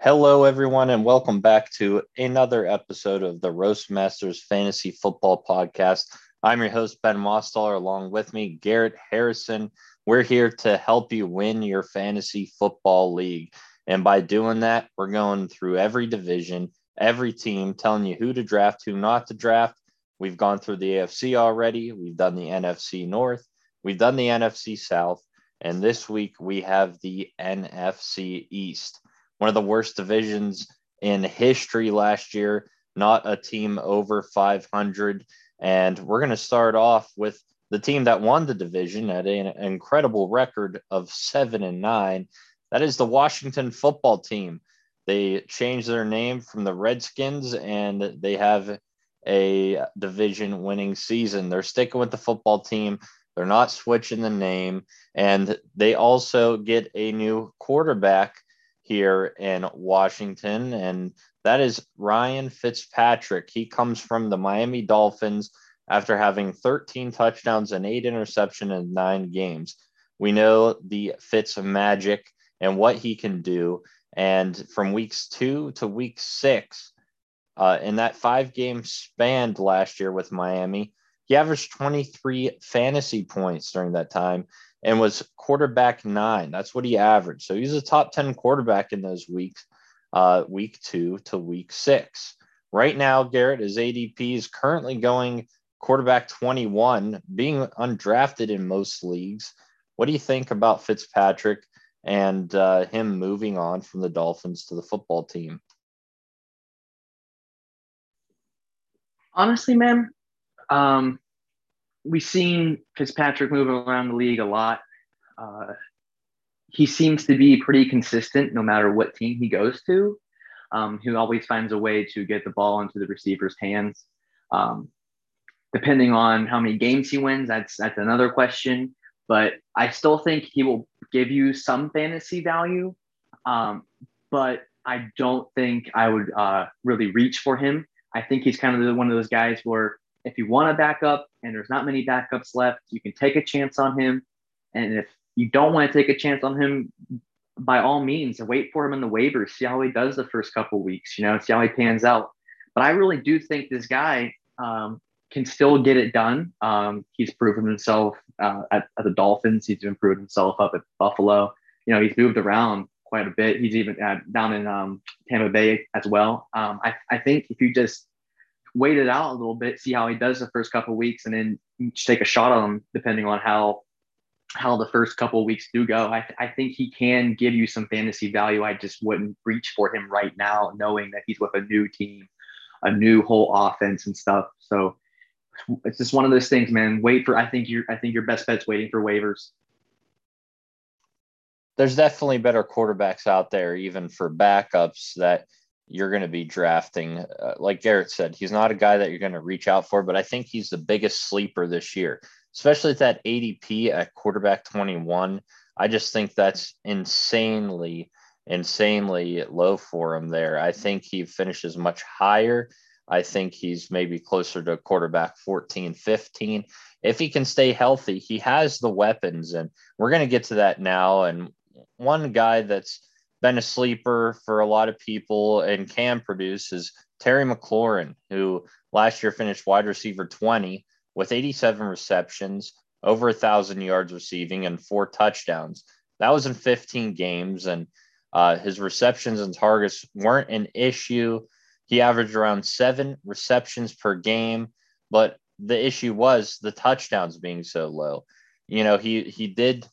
Hello, everyone, and welcome back to another episode of the Roast Masters Fantasy Football Podcast. I'm your host, Ben Mostaller, along with me, Garrett Harrison. We're here to help you win your fantasy football league. And by doing that, we're going through every division, every team, telling you who to draft, who not to draft. We've gone through the AFC already, we've done the NFC North, we've done the NFC South, and this week we have the NFC East one of the worst divisions in history last year, not a team over 500. And we're going to start off with the team that won the division at an incredible record of seven and nine. That is the Washington football team. They changed their name from the Redskins and they have a division winning season. They're sticking with the football team. They're not switching the name. And they also get a new quarterback here in Washington, and that is Ryan Fitzpatrick. He comes from the Miami Dolphins after having 13 touchdowns and eight interception in nine games. We know the Fitz magic and what he can do. And from weeks two to week six, uh, in that five game span last year with Miami, he averaged 23 fantasy points during that time and was quarterback nine. That's what he averaged. So he's a top 10 quarterback in those weeks, uh, week two to week six. Right now, Garrett, his ADP is currently going quarterback 21, being undrafted in most leagues. What do you think about Fitzpatrick and uh, him moving on from the Dolphins to the football team? Honestly, man, um, we've seen Fitzpatrick move around the league a lot. Uh, he seems to be pretty consistent no matter what team he goes to. Um, he always finds a way to get the ball into the receiver's hands. Um, depending on how many games he wins, that's that's another question. But I still think he will give you some fantasy value. Um, but I don't think I would uh, really reach for him. I think he's kind of one of those guys where if you want a backup and there's not many backups left, you can take a chance on him. And if you don't want to take a chance on him, by all means, wait for him in the waivers, see how he does the first couple weeks, you know, see how he pans out. But I really do think this guy um, can still get it done. Um, he's proven himself uh, at, at, the Dolphins. He's improved himself up at Buffalo. You know, he's moved around quite a bit. He's even uh, down in um, Tampa Bay as well. Um, I, I think if you just wait it out a little bit, see how he does the first couple weeks, and then take a shot on him depending on how how the first couple weeks do go. I, I think he can give you some fantasy value. I just wouldn't reach for him right now, knowing that he's with a new team, a new whole offense and stuff. So it's just one of those things, man. Wait for. I think your I think your best bet's waiting for waivers. There's definitely better quarterbacks out there, even for backups that you're going to be drafting. Uh, like Garrett said, he's not a guy that you're going to reach out for, but I think he's the biggest sleeper this year, especially at that ADP at quarterback 21. I just think that's insanely, insanely low for him there. I think he finishes much higher. I think he's maybe closer to quarterback 14, 15. If he can stay healthy, he has the weapons, and we're going to get to that now. And one guy that's been a sleeper for a lot of people and can produce is Terry McLaurin, who last year finished wide receiver 20 with 87 receptions, over a thousand yards receiving, and four touchdowns. That was in 15 games, and uh, his receptions and targets weren't an issue. He averaged around seven receptions per game, but the issue was the touchdowns being so low. You know, he he did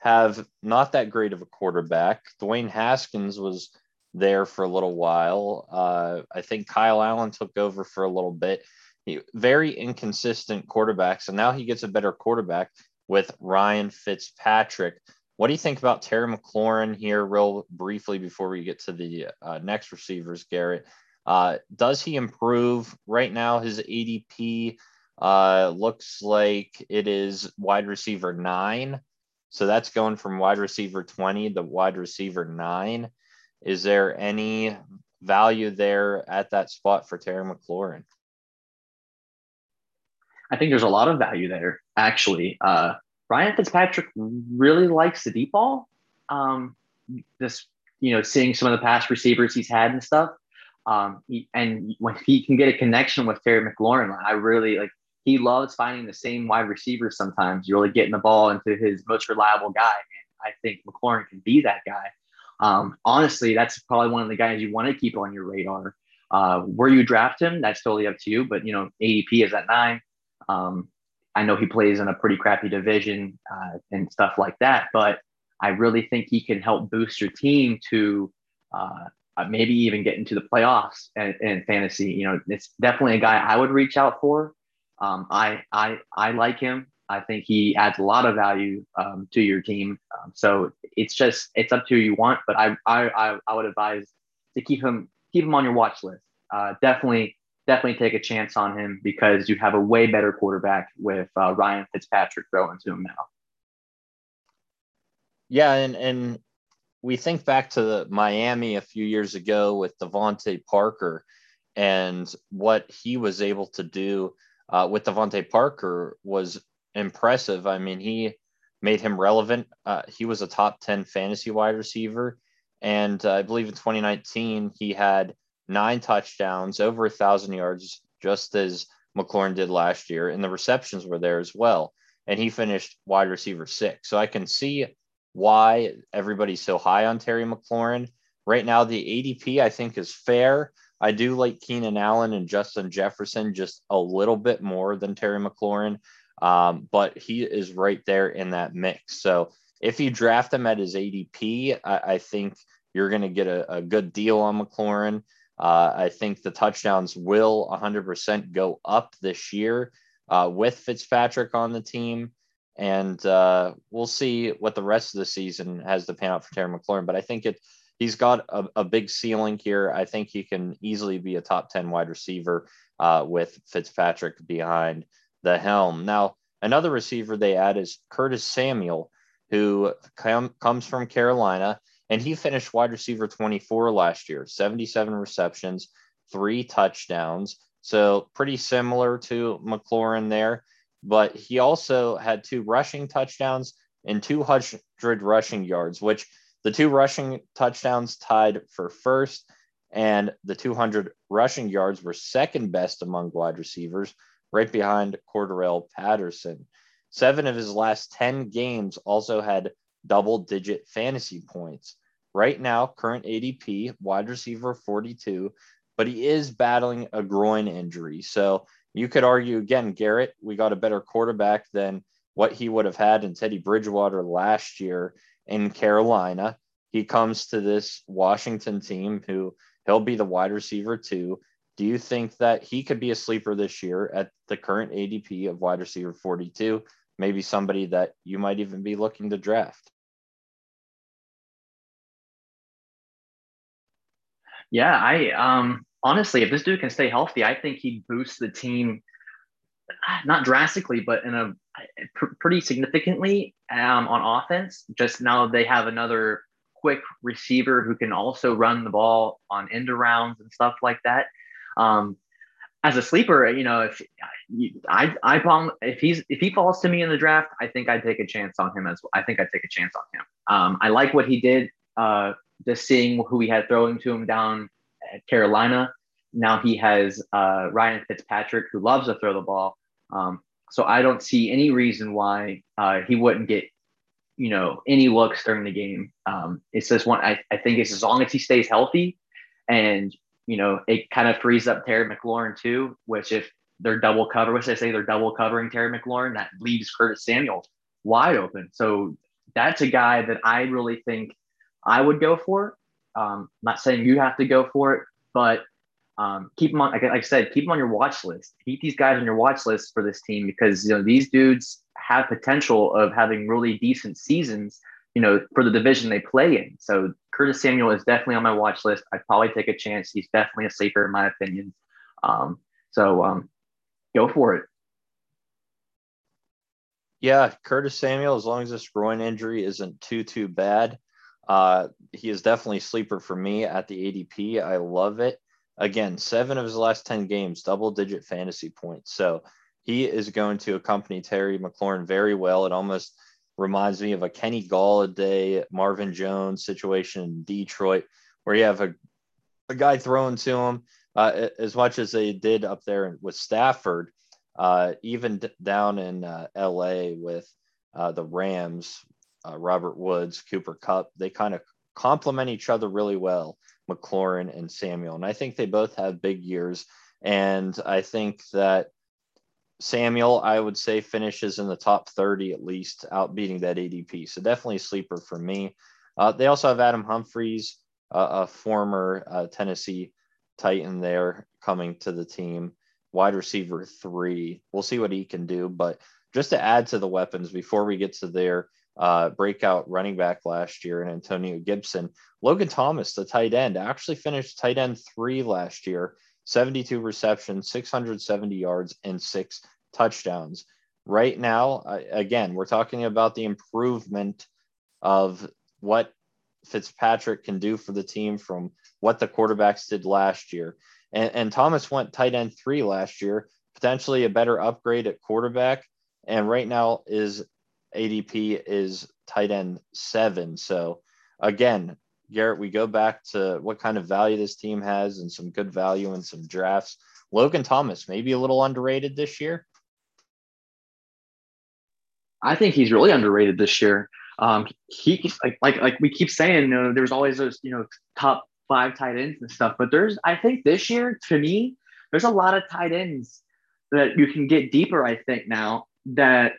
have not that great of a quarterback. Dwayne Haskins was there for a little while. Uh, I think Kyle Allen took over for a little bit. He, very inconsistent quarterbacks, and now he gets a better quarterback with Ryan Fitzpatrick. What do you think about Terry McLaurin here, real briefly, before we get to the uh, next receivers, Garrett? Uh, does he improve right now? His ADP uh, looks like it is wide receiver nine. So that's going from wide receiver 20 to wide receiver nine. Is there any value there at that spot for Terry McLaurin? I think there's a lot of value there, actually. Uh, Ryan Fitzpatrick really likes the deep ball. Um, this you know, seeing some of the past receivers he's had and stuff. Um, he, and when he can get a connection with Terry McLaurin, I really like. He loves finding the same wide receivers. Sometimes really getting the ball into his most reliable guy, and I think McLaurin can be that guy. Um, honestly, that's probably one of the guys you want to keep on your radar. Uh, where you draft him, that's totally up to you. But you know, ADP is at nine. Um, I know he plays in a pretty crappy division uh, and stuff like that, but I really think he can help boost your team to uh, maybe even get into the playoffs and, and, fantasy. You know, it's definitely a guy I would reach out for. Um, I I I like him. I think he adds a lot of value um, to your team. Um, so it's just it's up to you want, but I I I would advise to keep him keep him on your watch list. Uh, definitely definitely take a chance on him because you have a way better quarterback with uh, Ryan Fitzpatrick throwing to him now. Yeah, and and we think back to the Miami a few years ago with DeVante Parker and what he was able to do uh, with DeVante Parker was impressive. I mean, he made him relevant. Uh, he was a top 10 fantasy wide receiver. And uh, I believe in 2019, he had nine touchdowns, over a thousand yards, just as McLaurin did last year. And the receptions were there as well. And he finished wide receiver six. So I can see why everybody's so high on Terry McLaurin. Right now, the ADP I think is fair. I do like Keenan Allen and Justin Jefferson just a little bit more than Terry McLaurin, um, but he is right there in that mix. So if you draft him at his ADP, I, I think you're going to get a, a, good deal on McLaurin. Uh, I think the touchdowns will 100% go up this year uh, with Fitzpatrick on the team. And uh, we'll see what the rest of the season has to pan out for Terry McLaurin. But I think it he's got a, a big ceiling here. I think he can easily be a top 10 wide receiver uh, with Fitzpatrick behind the helm. Now, another receiver they add is Curtis Samuel, who com- comes from Carolina. And he finished wide receiver 24 last year, 77 receptions, three touchdowns. So pretty similar to McLaurin there. But he also had two rushing touchdowns and 200 rushing yards, which the two rushing touchdowns tied for first, and the 200 rushing yards were second best among wide receivers, right behind Cordarrelle Patterson. Seven of his last 10 games also had double digit fantasy points. Right now, current ADP, wide receiver 42, but he is battling a groin injury. So you could argue again, Garrett, we got a better quarterback than what he would have had in Teddy Bridgewater last year in Carolina. He comes to this Washington team who he'll be the wide receiver too. Do you think that he could be a sleeper this year at the current ADP of wide receiver 42? Maybe somebody that you might even be looking to draft. Yeah, I um honestly, if this dude can stay healthy, I think he boosts the team not drastically, but in a pr- pretty significantly um, on offense. Just now they have another quick receiver who can also run the ball on end arounds and stuff like that. Um, as a sleeper, you know, if I I if he's if he falls to me in the draft, I think I'd take a chance on him as well. I think I'd take a chance on him. Um, I like what he did uh, just seeing who he had throwing to him down at Carolina. Now he has uh, Ryan Fitzpatrick, who loves to throw the ball. Um, so I don't see any reason why uh, he wouldn't get, you know, any looks during the game. Um, it's just one. I, I think it's as long as he stays healthy, and you know, it kind of frees up Terry McLaurin too. Which if they're double cover, which I say they're double covering Terry McLaurin, that leaves Curtis Samuel wide open. So that's a guy that I really think I would go for. Um, not saying you have to go for it, but um, keep them on. Like, I said, keep them on your watch list. Keep these guys on your watch list for this team because you know these dudes have potential of having really decent seasons. You know, for the division they play in. So Curtis Samuel is definitely on my watch list. I'd probably take a chance. He's definitely a sleeper in my opinion. Um, so um, go for it. Yeah, Curtis Samuel, as long as this groin injury isn't too too bad, uh, he is definitely sleeper for me at the ADP. I love it. Again, seven of his last 10 games, double digit fantasy points. So he is going to accompany Terry McLaurin very well. It almost reminds me of a Kenny Golladay, Marvin Jones situation in Detroit, where you have a, a guy throwing to him uh, as much as they did up there with Stafford, uh, even d- down in uh, LA with uh, the Rams, uh, Robert Woods, Cooper Kupp, they kind of complement each other really well, McLaurin and Samuel. And I think they both have big years. And I think that Samuel, I would say, finishes in the top 30 at least, out beating that ADP. So definitely a sleeper for me. Uh, they also have Adam Humphries, uh, a former uh, Tennessee Titan there coming to the team. Wide receiver three. We'll see what he can do. But just to add to the weapons before we get to their uh, breakout running back last year and Antonio Gibson, Logan Thomas, the tight end, actually finished tight end three last year 72 receptions, 670 yards, and six touchdowns. Right now, again, we're talking about the improvement of what Fitzpatrick can do for the team from what the quarterbacks did last year. And, and Thomas went tight end three last year, potentially a better upgrade at quarterback. And right now is ADP is tight end seven. So again, Garrett, we go back to what kind of value this team has and some good value in some drafts. Logan Thomas, maybe a little underrated this year. I think he's really underrated this year. Um, he like like like we keep saying, you know, there's always those you know top five tight ends and stuff, but there's I think this year to me, there's a lot of tight ends that you can get deeper. I think now that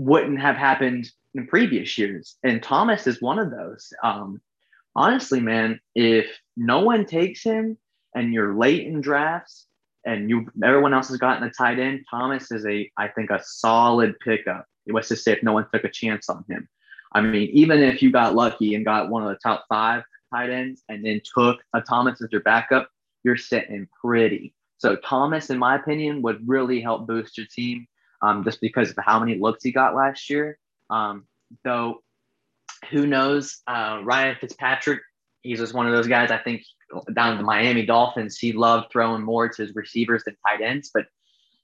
wouldn't have happened in previous years, and Thomas is one of those. Um, honestly, man, if no one takes him and you're late in drafts and you everyone else has gotten a tight end, Thomas is a I think a solid pickup. Let's just say if no one took a chance on him. I mean, even if you got lucky and got one of the top five tight ends and then took a Thomas as your backup, you're sitting pretty. So Thomas, in my opinion, would really help boost your team um, just because of how many looks he got last year. Um, though who knows? Uh, Ryan Fitzpatrick, he's just one of those guys. I think down the Miami Dolphins, he loved throwing more to his receivers than tight ends, but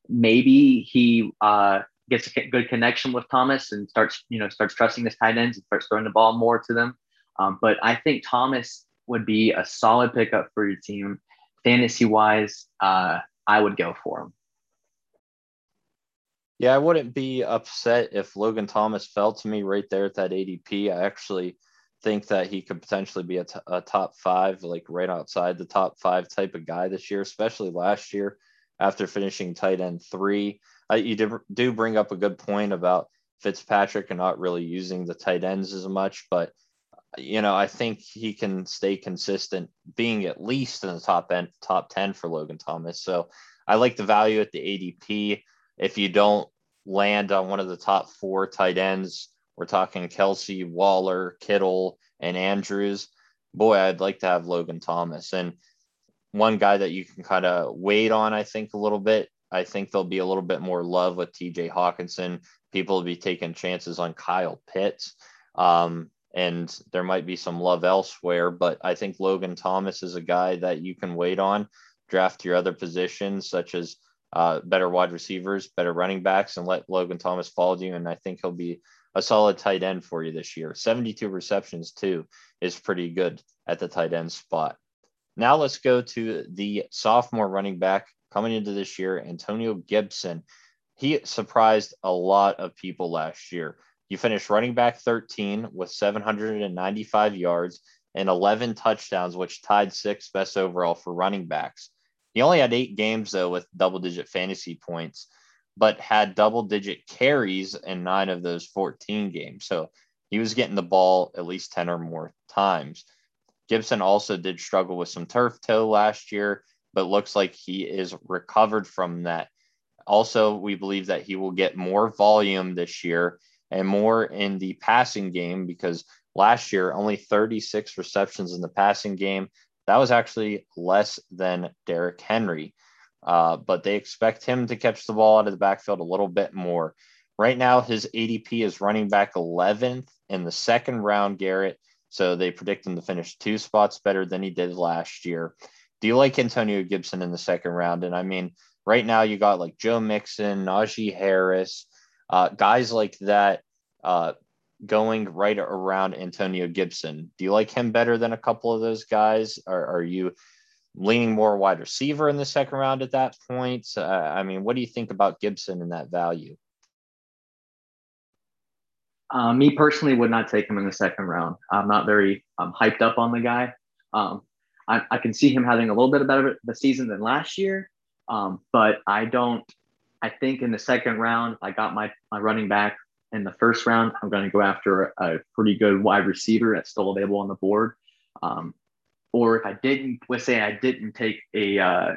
maybe he uh, gets a good connection with Thomas and starts, you know, starts trusting his tight ends and starts throwing the ball more to them. Um, but I think Thomas would be a solid pickup for your team. Fantasy wise, uh, I would go for him. Yeah, I wouldn't be upset if Logan Thomas fell to me right there at that ADP. I actually think that he could potentially be a, t- a top five, like right outside the top five type of guy this year, especially last year after finishing tight end three. Uh, you do, do bring up a good point about Fitzpatrick and not really using the tight ends as much, but you know, I think he can stay consistent, being at least in the top end, top 10 for Logan Thomas. So I like the value at the ADP if you don't land on one of the top four tight ends, we're talking Kelce, Waller, Kittle, and Andrews. Boy, I'd like to have Logan Thomas. And one guy that you can kind of wait on, I think, a little bit. I think there'll be a little bit more love with TJ Hockenson. People will be taking chances on Kyle Pitts. Um, and there might be some love elsewhere, but I think Logan Thomas is a guy that you can wait on. Draft your other positions, such as uh, better wide receivers, better running backs, and let Logan Thomas follow you. And I think he'll be a solid tight end for you this year. 72 receptions, too, is pretty good at the tight end spot. Now let's go to the sophomore running back coming into this year, Antonio Gibson. He surprised a lot of people last year. He finished running back 13 with 795 yards and 11 touchdowns, which tied sixth best overall for running backs. He only had eight games though with double digit fantasy points, but had double digit carries in nine of those 14 games. So he was getting the ball at least 10 or more times. Gibson also did struggle with some turf toe last year, but looks like he is recovered from that. Also, we believe that he will get more volume this year and more in the passing game because last year only 36 receptions in the passing game that was actually less than Derrick Henry. Uh, but they expect him to catch the ball out of the backfield a little bit more. Right now, his ADP is running back 11th in the second round, Garrett. So they predict him to finish two spots better than he did last year. Do you like Antonio Gibson in the second round? And I mean, right now you got like Joe Mixon, Najee Harris, uh, guys like that. Uh, going right around Antonio Gibson. Do you like him better than a couple of those guys? Or are you leaning more wide receiver in the second round at that point? Uh, I mean, what do you think about Gibson and that value? Uh, me personally would not take him in the second round. I'm not very um, hyped up on the guy. Um, I, I, can see him having a little bit of better the season than last year, um, but I don't. I think in the second round, I got my my running back in the first round. I'm going to go after a, pretty good wide receiver that's still available on the board. Um, or if I didn't, let's say I didn't take a uh,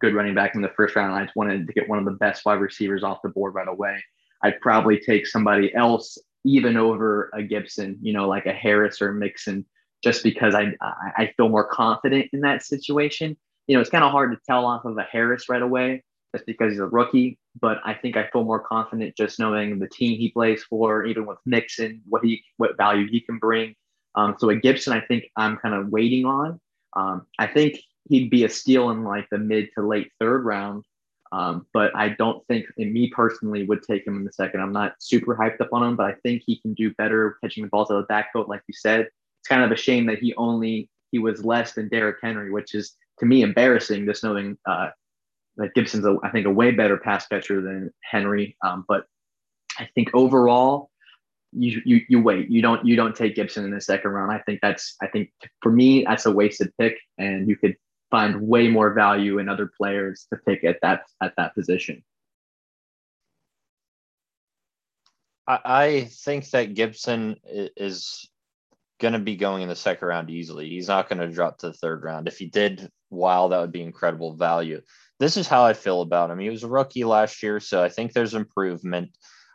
good running back in the first round, I just wanted to get one of the best wide receivers off the board right away. I'd probably take somebody else even over a Gibson, you know, like a Harris or a Mixon, just because I I feel more confident in that situation. You know, it's kind of hard to tell off of a Harris right away, just because he's a rookie. But I think I feel more confident just knowing the team he plays for, even with Nixon, what he what value he can bring. Um, so a Gibson, I think I'm kind of waiting on. Um, I think he'd be a steal in like the mid to late third round. Um, but I don't think, me personally, would take him in the second. I'm not super hyped up on him, but I think he can do better catching the balls out of the backfield, like you said. It's kind of a shame that he only he was less than Derrick Henry, which is to me embarrassing. Just knowing uh, that Gibson's, a, I think, a way better pass catcher than Henry. Um, but I think overall, you, you you wait. You don't you don't take Gibson in the second round. I think that's I think for me that's a wasted pick, and you could find way more value in other players to pick at that at that position. I think that Gibson is going to be going in the second round easily. He's not going to drop to the third round. If he did, wow, that would be incredible value. This is how I feel about him. He was a rookie last year, so I think there's improvement.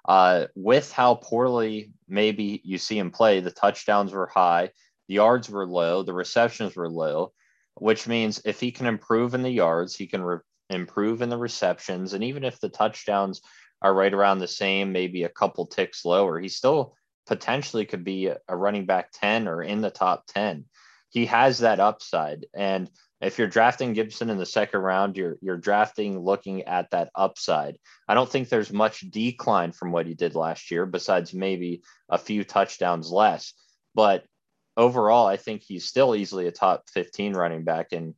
Uh, with how poorly maybe you see him play, the touchdowns were high, the yards were low, the receptions were low which means if he can improve in the yards, he can re- improve in the receptions. And even if the touchdowns are right around the same, maybe a couple ticks lower, he still potentially could be a running back 10 or in the top 10. He has that upside. And if you're drafting Gibson in the second round, you're you're drafting looking at that upside. I don't think there's much decline from what he did last year, besides maybe a few touchdowns less. But overall, I think he's still easily a top 15 running back. And,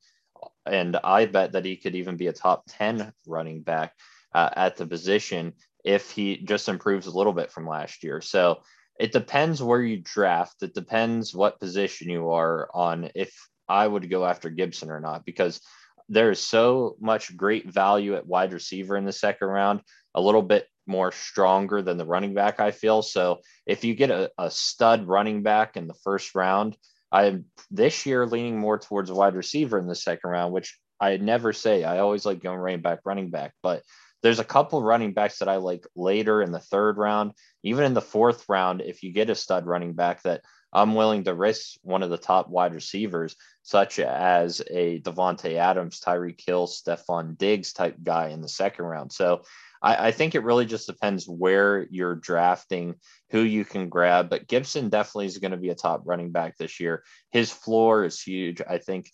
and I bet that he could even be a top 10 running back uh, at the position if he just improves a little bit from last year. So it depends where you draft. It depends what position you are on if I would go after Gibson or not, because there is so much great value at wide receiver in the second round, a little bit more stronger than the running back, I feel. So if you get a, a stud running back in the first round, I'm this year leaning more towards a wide receiver in the second round, which I never say. I always like going running back, running back, but there's a couple running backs that I like later in the third round, even in the fourth round. If you get a stud running back that I'm willing to risk one of the top wide receivers, such as a Davante Adams, Tyreek Hill, Stefon Diggs type guy in the second round. So I, I, think it really just depends where you're drafting, who you can grab. But Gibson definitely is going to be a top running back this year. His floor is huge. I think,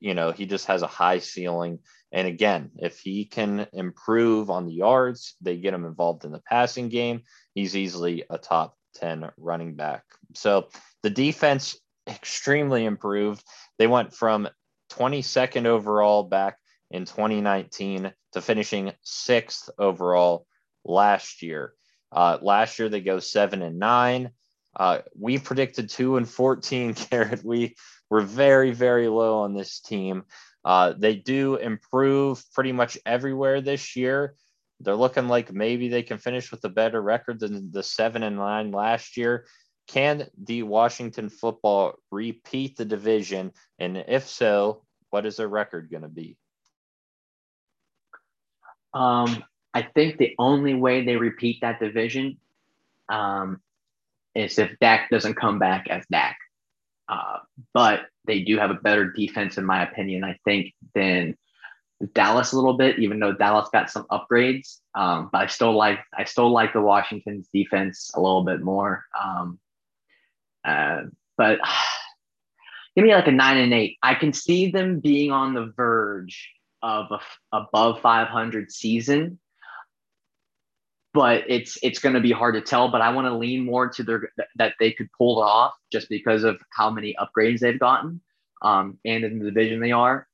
you know, he just has a high ceiling. And again, if he can improve on the yards, they get him involved in the passing game, he's easily a top 10 running back. So the defense extremely improved. They went from 22nd overall back in 2019 to finishing sixth overall last year. Uh, last year they go seven and nine. Uh, we predicted two and 14, Garrett. We were very, very low on this team. Uh, they do improve pretty much everywhere this year. They're looking like maybe they can finish with a better record than the seven and nine last year. Can the Washington football repeat the division? And if so, what is their record going to be? Um, I think the only way they repeat that division um, is if Dak doesn't come back as Dak. Uh, but they do have a better defense, in my opinion, I think, than Dallas a little bit, even though Dallas got some upgrades. Um, but I still like I still like the Washington's defense a little bit more. Um, uh, but give me like a nine and eight. I can see them being on the verge of a above 500 season. but it's it's going to be hard to tell. But I want to lean more to their that they could pull it off just because of how many upgrades they've gotten um, and in the division they are.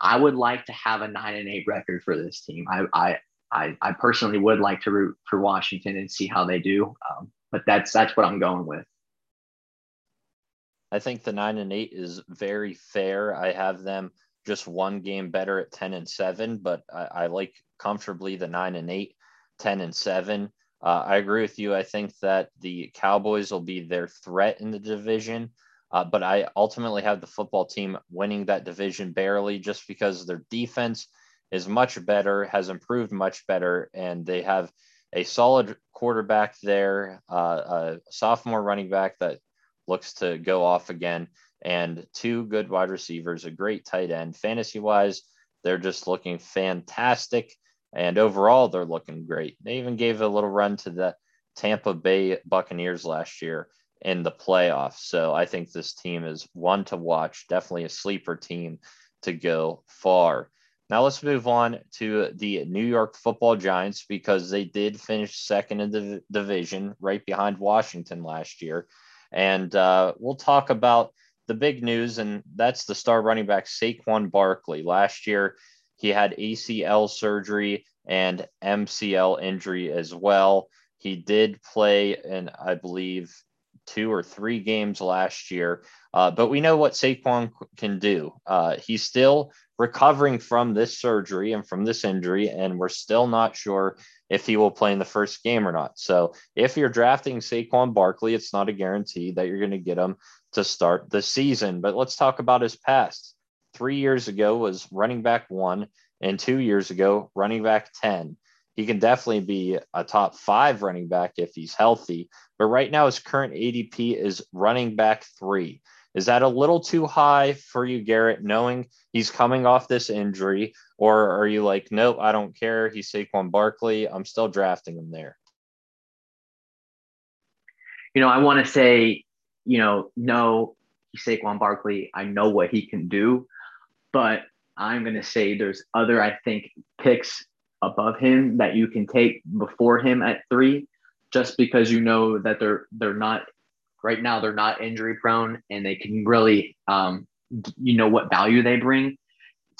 I would like to have a nine and eight record for this team. I I I, I personally would like to root for Washington and see how they do. Um, but that's that's what I'm going with. I think the nine and eight is very fair. I have them just one game better at 10 and seven, but I, I like comfortably the nine and eight, 10 and seven. Uh, I agree with you. I think that the Cowboys will be their threat in the division. Uh, but I ultimately have the football team winning that division barely just because their defense is much better, has improved much better, and they have a solid quarterback there, uh, a sophomore running back that looks to go off again, and two good wide receivers, a great tight end. Fantasy wise, they're just looking fantastic. And overall, they're looking great. They even gave a little run to the Tampa Bay Buccaneers last year in the playoffs. So I think this team is one to watch, definitely a sleeper team to go far. Now let's move on to the New York Football Giants because they did finish second in the division, right behind Washington last year. And uh, we'll talk about the big news, and that's the star running back Saquon Barkley. Last year, he had ACL surgery and MCL injury as well. He did play in, I believe, two or three games last year. Uh, but we know what Saquon can do. Uh, he's still recovering from this surgery and from this injury, and we're still not sure if he will play in the first game or not. So if you're drafting Saquon Barkley, it's not a guarantee that you're going to get him to start the season. But let's talk about his past. Three years ago was running back one, and two years ago, running back 10 he can definitely be a top five running back if he's healthy. But right now, his current ADP is running back three. Is that a little too high for you, Garrett, knowing he's coming off this injury? Or are you like, nope, I don't care. He's Saquon Barkley. I'm still drafting him there. You know, I want to say, you know, no, he's Saquon Barkley. I know what he can do. But I'm going to say there's other, I think, picks above him that you can take before him at three, just because you know that they're they're not right now they're not injury prone and they can really um, you know what value they bring.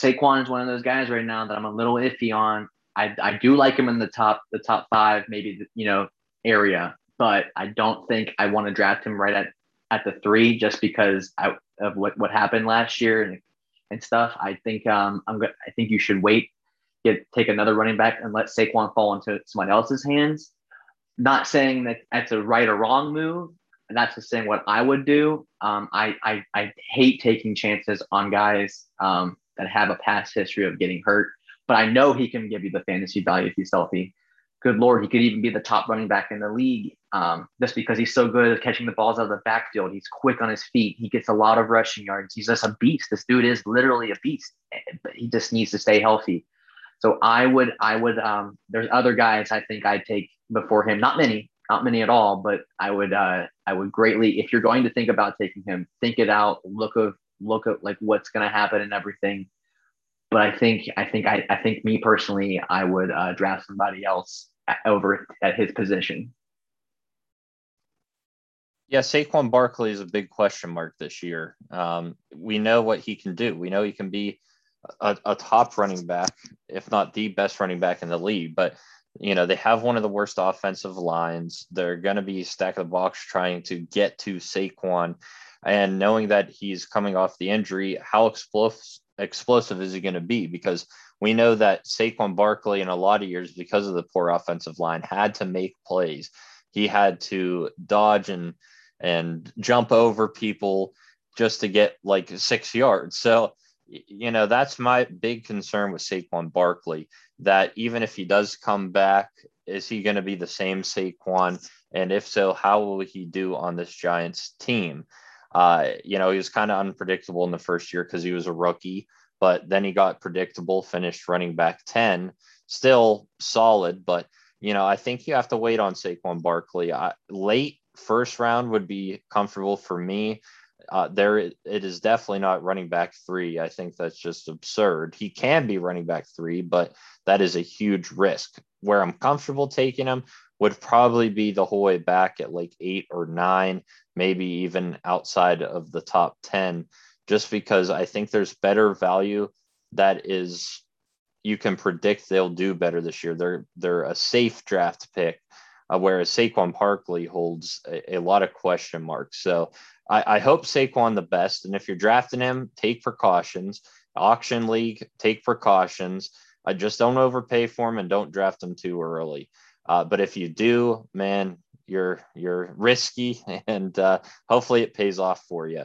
Saquon is one of those guys right now that I'm a little iffy on. I, I do like him in the top the top five maybe you know area, but I don't think I want to draft him right at at the three just because I, of what what happened last year and and stuff. I think um I'm I think you should wait get take another running back and let Saquon fall into someone else's hands. Not saying that that's a right or wrong move. That's just saying what I would do. Um, I, I, I hate taking chances on guys um, that have a past history of getting hurt, but I know he can give you the fantasy value if he's healthy. Good Lord, he could even be the top running back in the league um, just because he's so good at catching the balls out of the backfield. He's quick on his feet. He gets a lot of rushing yards. He's just a beast. This dude is literally a beast, but he just needs to stay healthy. So I would, I would, um, there's other guys I think I'd take before him. Not many, not many at all, but I would, uh, I would greatly, if you're going to think about taking him, think it out, look of, look at like what's going to happen and everything. But I think, I think, I, I think me personally, I would uh, draft somebody else over at his position. Yeah, Saquon Barkley is a big question mark this year. Um, we know what he can do. We know he can be a, a top running back, if not the best running back in the league. But you know, they have one of the worst offensive lines. They're going to be stack of the box trying to get to Saquon. And knowing that he's coming off the injury, how explosive, is he going to be? Because we know that Saquon Barkley, in a lot of years, because of the poor offensive line, had to make plays. He had to dodge and and jump over people just to get like six yards. So you know, that's my big concern with Saquon Barkley. That even if he does come back, is he going to be the same Saquon? And if so, how will he do on this Giants team? Uh, you know, he was kind of unpredictable in the first year because he was a rookie, but then he got predictable, finished running back 10, still solid. But, you know, I think you have to wait on Saquon Barkley. I, late first round would be comfortable for me uh, there it is definitely not running back three. I think that's just absurd. He can be running back three, but that is a huge risk. Where I'm comfortable taking him would probably be the whole way back at like eight or nine, maybe even outside of the top 10, just because I think there's better value that is you can predict they'll do better this year. They're they're a safe draft pick, uh, whereas Saquon Barkley holds a, a, lot of question marks. So I, I hope Saquon the best, and if you're drafting him, take precautions. Auction league, take precautions. I just don't overpay for him and don't draft him too early. Uh, but if you do, man, you're you're risky, and uh, hopefully it pays off for you.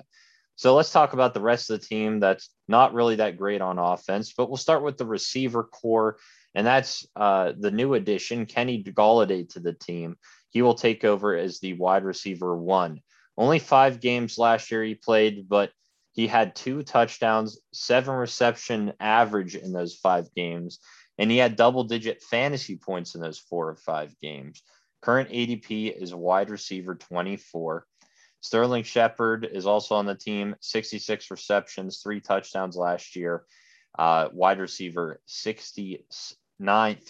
So let's talk about the rest of the team that's not really that great on offense, but we'll start with the receiver corps, and that's uh, the new addition, Kenny Golladay, to the team. He will take over as the wide receiver one. Only five games last year he played, but he had two touchdowns, seven reception average in those five games, and he had double digit fantasy points in those four or five games. Current ADP is wide receiver 24. Sterling Shepard is also on the team, 66 receptions, three touchdowns last year. Uh, wide receiver 69th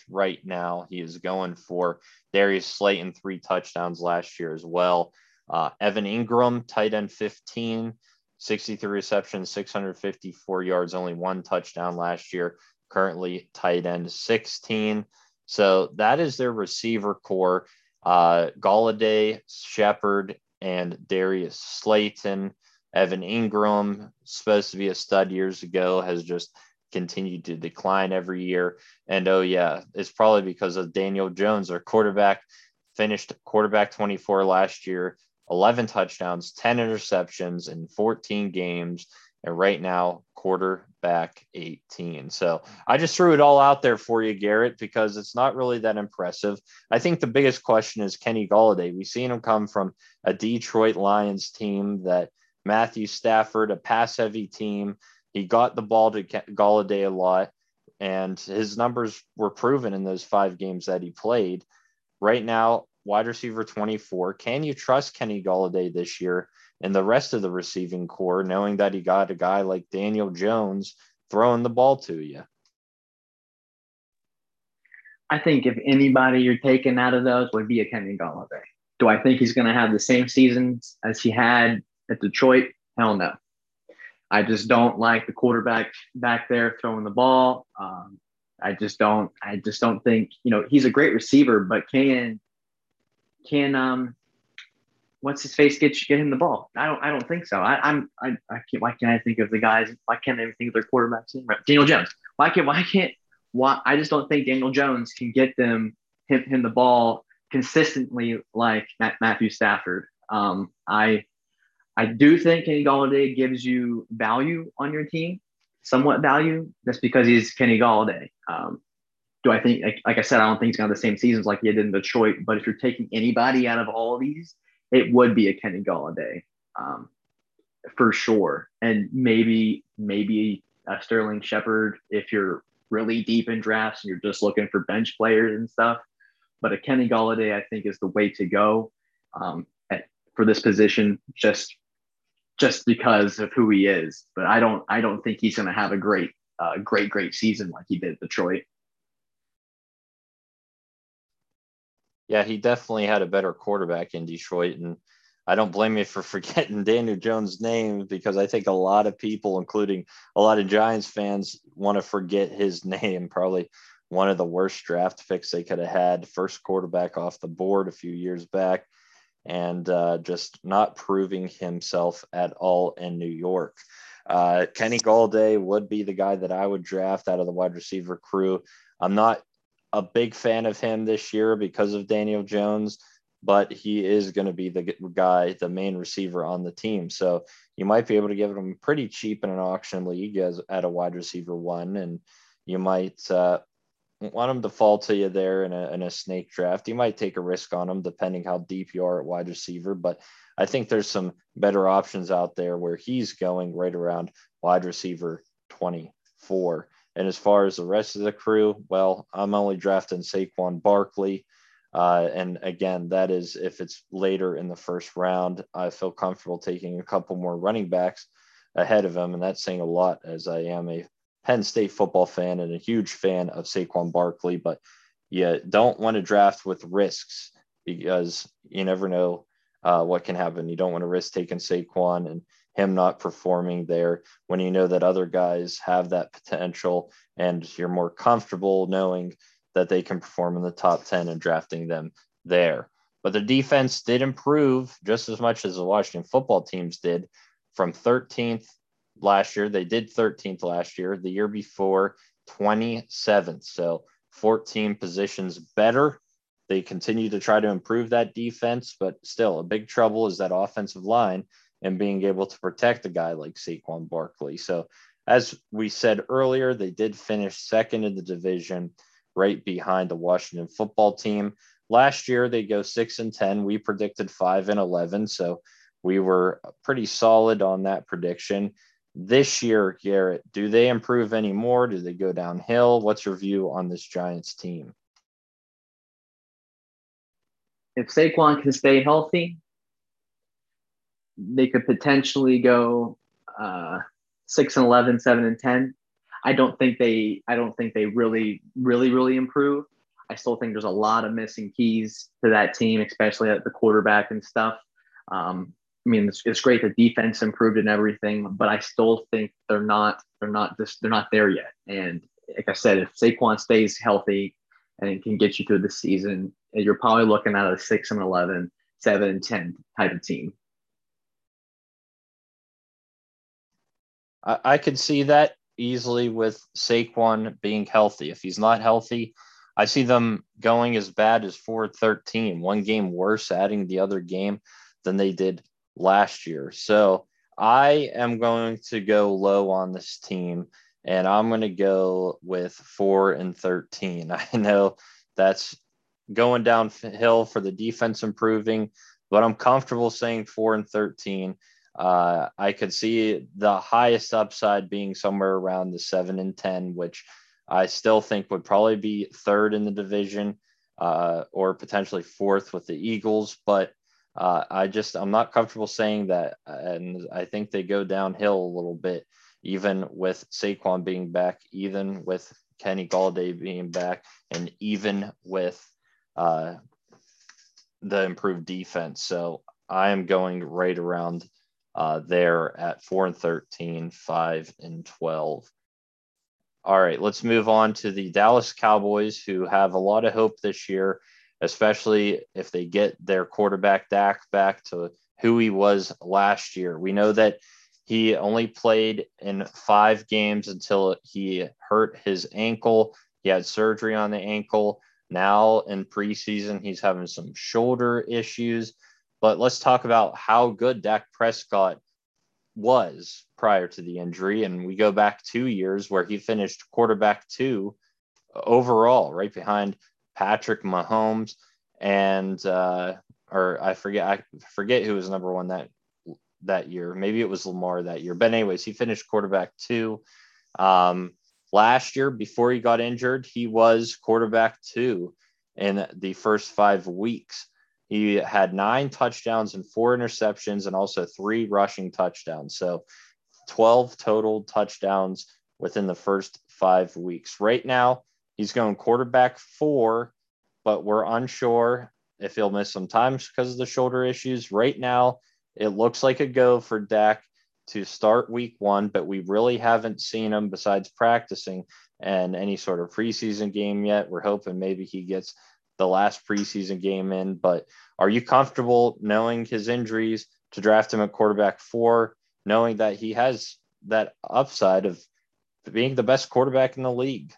right now. He is going for Darius Slayton, three touchdowns last year as well. Uh, Evan Engram, tight end 15, 63 receptions, 654 yards, only one touchdown last year. Currently tight end 16. So that is their receiver corps. Uh, Golladay, Shepard, and Darius Slayton. Evan Engram, supposed to be a stud years ago, has just continued to decline every year. And oh, yeah, it's probably because of Daniel Jones, our quarterback, finished quarterback 24 last year, 11 touchdowns, 10 interceptions in 14 games. And right now, quarterback 18. So I just threw it all out there for you, Garrett, because it's not really that impressive. I think the biggest question is Kenny Golladay. We've seen him come from a Detroit Lions team that Matthew Stafford, a pass heavy team. He got the ball to Golladay a lot, and his numbers were proven in those five games that he played. Right now, wide receiver 24. Can you trust Kenny Golladay this year? And the rest of the receiving corps, knowing that he got a guy like Daniel Jones throwing the ball to you? I think if anybody you're taking out of those would be a Kenny Golladay. Do I think he's going to have the same seasons as he had at Detroit? Hell no. I just don't like the quarterback back there throwing the ball. Um, I just don't. I just don't think you know he's a great receiver, but can can um what's his face get get him the ball? I don't I don't think so. I, I'm I, I can't why can't I think of the guys? Why can't I even think of their quarterbacks? Daniel Jones. Why can't why can't why I just don't think Daniel Jones can get them him, him the ball consistently like Matthew Stafford. Um, I I do think Kenny Golladay gives you value on your team, somewhat value. That's because he's Kenny Golladay. Um, do I think, like, like, I said, I don't think he's to have the same seasons like he did in Detroit. But if you're taking anybody out of all of these, it would be a Kenny Golladay um, for sure, and maybe maybe a Sterling Shepard if you're really deep in drafts and you're just looking for bench players and stuff. But a Kenny Golladay, I think, is the way to go um, at, for this position, just just because of who he is. But I don't I don't think he's going to have a great uh, great great season like he did Detroit. Yeah, he definitely had a better quarterback in Detroit. And I don't blame you for forgetting Daniel Jones' name because I think a lot of people, including a lot of Giants fans, want to forget his name. Probably one of the worst draft picks they could have had. First quarterback off the board a few years back and uh, just not proving himself at all in New York. Uh, Kenny Golladay would be the guy that I would draft out of the wide receiver crew. I'm not a big fan of him this year because of Daniel Jones, but he is going to be the guy, the main receiver on the team. So you might be able to give him pretty cheap in an auction league as at a wide receiver one, and you might uh, want him to fall to you there in a, in a snake draft. You might take a risk on him depending how deep you are at wide receiver, but I think there's some better options out there where he's going right around wide receiver 24. And as far as the rest of the crew, well, I'm only drafting Saquon Barkley. Uh, and again, that is if it's later in the first round, I feel comfortable taking a couple more running backs ahead of him. And that's saying a lot as I am a Penn State football fan and a huge fan of Saquon Barkley. But you don't want to draft with risks because you never know uh, what can happen. You don't want to risk taking Saquon and him not performing there when you know that other guys have that potential and you're more comfortable knowing that they can perform in the top 10 and drafting them there. But the defense did improve just as much as the Washington football teams did from 13th last year. They did 13th last year. The year before, 27th. So 14 positions better. They continue to try to improve that defense, but still, a big trouble is that offensive line and being able to protect a guy like Saquon Barkley. So, as we said earlier, they did finish second in the division, right behind the Washington football team. Last year, they go six and 10. We predicted five and 11. So, we were pretty solid on that prediction. This year, Garrett, do they improve any more? Do they go downhill? What's your view on this Giants team? If Saquon can stay healthy, they could potentially go uh, six and 11, seven and 10. I don't think they, I don't think they really, really, really improve. I still think there's a lot of missing keys to that team, especially at the quarterback and stuff. Um, I mean, it's, it's great the defense improved and everything, but I still think they're not, they're not this, they're not there yet. And like I said, if Saquon stays healthy and can get you through the season, you're probably looking at a six and 11, seven and 10 type of team. I, I could see that easily with Saquon being healthy. If he's not healthy, I see them going as bad as 4 13, one game worse, adding the other game than they did last year. So I am going to go low on this team and I'm going to go with 4 and 13. I know that's going downhill for the defense improving, but I'm comfortable saying 4 and 13 uh, I could see the highest upside being somewhere around the seven and 10, which I still think would probably be third in the division uh, or potentially fourth with the Eagles. But uh, I just, I'm not comfortable saying that. And I think they go downhill a little bit, even with Saquon being back, even with Kenny Golladay being back, and even with uh, the improved defense. So I am going right around uh, there at 4 and 13, 5 and 12. All right, let's move on to the Dallas Cowboys, who have a lot of hope this year, especially if they get their quarterback Dak back to who he was last year. We know that he only played in five games until he hurt his ankle. He had surgery on the ankle. Now in preseason, he's having some shoulder issues. But let's talk about how good Dak Prescott was prior to the injury. And we go back two years where he finished quarterback two overall, right behind Patrick Mahomes and uh, or I forget I forget who was number one that that year. Maybe it was Lamar that year. But anyways, he finished quarterback two. Um, last year, before he got injured, he was quarterback two in the first five weeks. He had nine touchdowns and four interceptions, and also three rushing touchdowns. So 12 total touchdowns within the first five weeks. Right now, he's going quarterback four, but we're unsure if he'll miss some times because of the shoulder issues. Right now, it looks like a go for Dak to start week one, but we really haven't seen him besides practicing and any sort of preseason game yet. We're hoping maybe he gets the last preseason game in. But are you comfortable knowing his injuries to draft him at quarterback four, knowing that he has that upside of being the best quarterback in the league?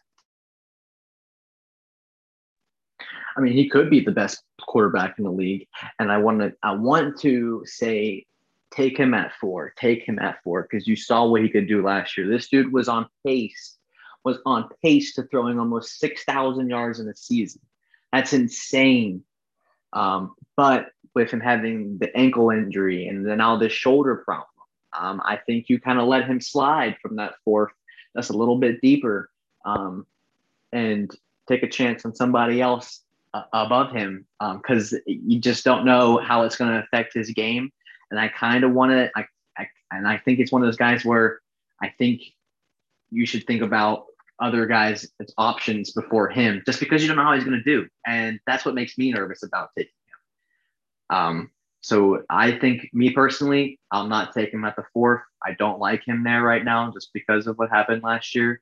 I mean, he could be the best quarterback in the league, and I want to I want to say take him at four, take him at four because you saw what he could do last year. This dude was on pace, was on pace to throwing almost six thousand yards in a season. That's insane. Um, but with him having the ankle injury and then now this shoulder problem, um, I think you kind of let him slide from that fourth. That's a little bit deeper, um, and take a chance on somebody else uh, above him because um, you just don't know how it's going to affect his game. And I kind of want to, I, I, and I think it's one of those guys where I think you should think about other guys options before him just because you don't know how he's going to do. And that's what makes me nervous about taking him. Um, so I think me personally, I'll not take him at the fourth. I don't like him there right now just because of what happened last year.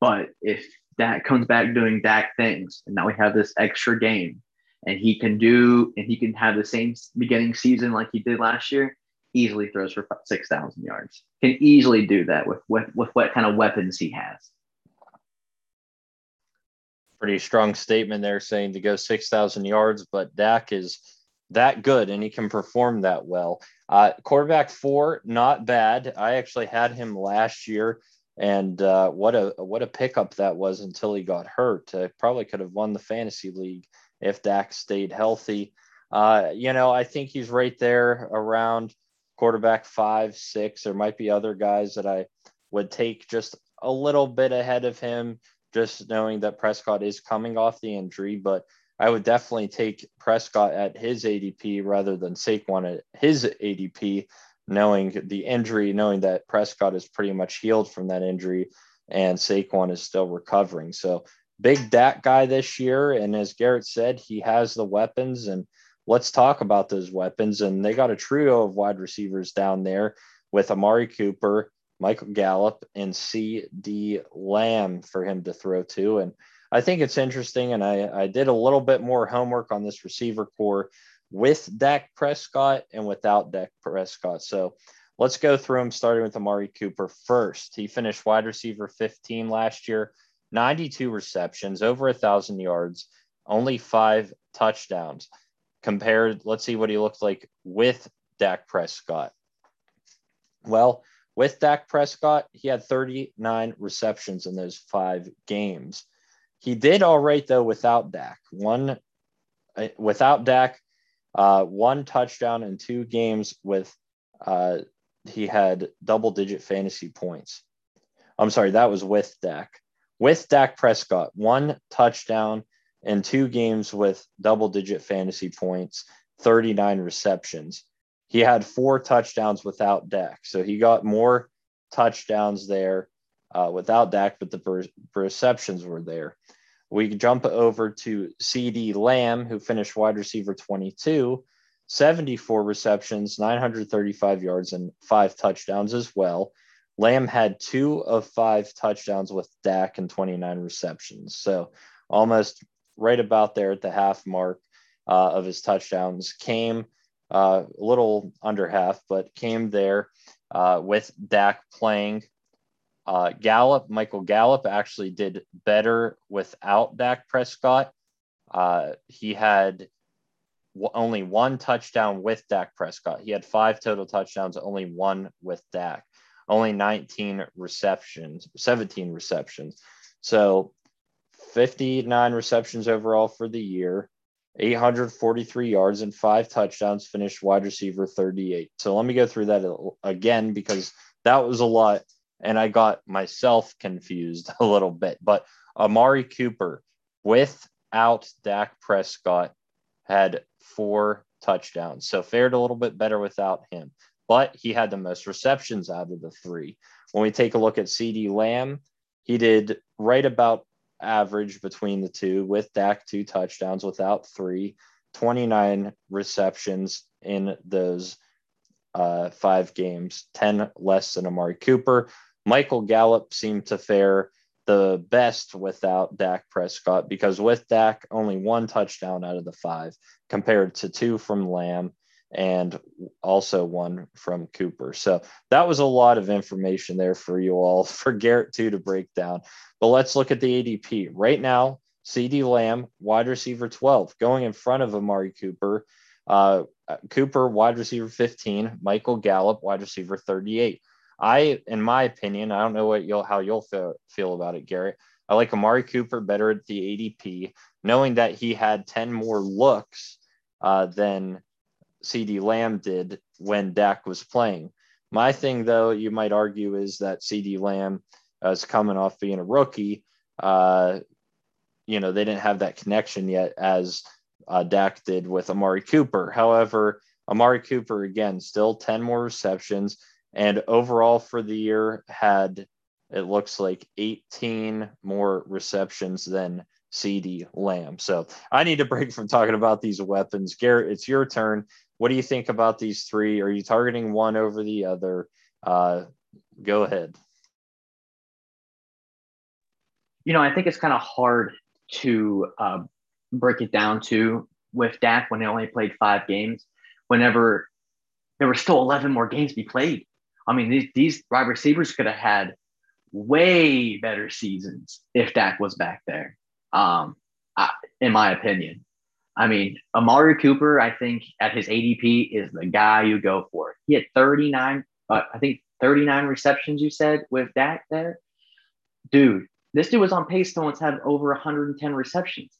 But if Dak comes back doing Dak things, and now we have this extra game, and he can do, and he can have the same beginning season like he did last year, easily throws for six thousand yards. Can easily do that with, with with what kind of weapons he has. Pretty strong statement there, saying to go six thousand yards, but Dak is that good and he can perform that well. Uh, quarterback four, not bad. I actually had him last year, and uh, what a what a pickup that was until he got hurt. Uh, probably could have won the fantasy league if Dak stayed healthy. Uh, you know, I think he's right there around quarterback five, six. There might be other guys that I would take just a little bit ahead of him, just knowing that Prescott is coming off the injury, but I would definitely take Prescott at his ADP rather than Saquon at his ADP, knowing the injury, knowing that Prescott is pretty much healed from that injury and Saquon is still recovering. So big Dak guy this year. And as Garrett said, he has the weapons and let's talk about those weapons. And they got a trio of wide receivers down there with Amari Cooper, Michael Gallup, and CeeDee Lamb for him to throw to. And I think it's interesting, and I, I did a little bit more homework on this receiver corps with Dak Prescott and without Dak Prescott. So let's go through them, starting with Amari Cooper first. He finished wide receiver 15 last year, 92 receptions, over a thousand yards, only five touchdowns. Compared, let's see what he looked like with Dak Prescott. Well, with Dak Prescott, he had 39 receptions in those five games. He did all right though without Dak. One uh, without Dak, uh, one touchdown in two games with uh, he had double digit fantasy points. I'm sorry, that was with Dak. With Dak Prescott, one touchdown in two games with double digit fantasy points, 39 receptions. He had four touchdowns without Dak. So he got more touchdowns there uh, without Dak, but the receptions were there. We jump over to CeeDee Lamb, who finished wide receiver 22, 74 receptions, 935 yards, and five touchdowns as well. Lamb had two of five touchdowns with Dak and 29 receptions. So almost right about there at the half mark uh, of his touchdowns came uh, a little under half, but came there uh, with Dak playing uh, Gallup, Michael Gallup actually did better without Dak Prescott. Uh, he had w- only one touchdown with Dak Prescott. He had five total touchdowns, only one with Dak. Only 19 receptions, 17 receptions. So 59 receptions overall for the year, 843 yards and five touchdowns, finished wide receiver 38. So let me go through that again because that was a lot and I got myself confused a little bit. But Amari Cooper, without Dak Prescott, had four touchdowns. So fared a little bit better without him, but he had the most receptions out of the three. When we take a look at CeeDee Lamb, he did right about average between the two with Dak two touchdowns without three, 29 receptions in those uh, five games, 10 less than Amari Cooper. Michael Gallup seemed to fare the best without Dak Prescott because with Dak, only one touchdown out of the five compared to two from Lamb and also one from Cooper. So that was a lot of information there for you all, for Garrett too to break down. But let's look at the ADP. Right now, CeeDee Lamb, wide receiver 12, going in front of Amari Cooper. Uh, Cooper, wide receiver 15, Michael Gallup, wide receiver 38. I, in my opinion, I don't know what you'll how you'll feel, feel about it, Garrett. I like Amari Cooper better at the ADP, knowing that he had 10 more looks uh, than CeeDee Lamb did when Dak was playing. My thing, though, you might argue, is that CeeDee Lamb uh, is coming off being a rookie. Uh, you know, they didn't have that connection yet as uh, Dak did with Amari Cooper. However, Amari Cooper, again, still 10 more receptions and overall for the year had it looks like 18 more receptions than CeeDee Lamb. So I need to break from talking about these weapons. Garrett, it's your turn. What do you think about these three? Are you targeting one over the other? Uh, go ahead. You know, I think it's kind of hard to uh, break it down to with Dak when they only played five games. Whenever there were still 11 more games to be played. I mean, these, these wide receivers could have had way better seasons if Dak was back there, um, I, in my opinion. I mean, Amari Cooper, I think at his ADP is the guy you go for. He had 39, uh, I think 39 receptions, you said, with Dak there. Dude, this dude was on pace to once have over 110 receptions.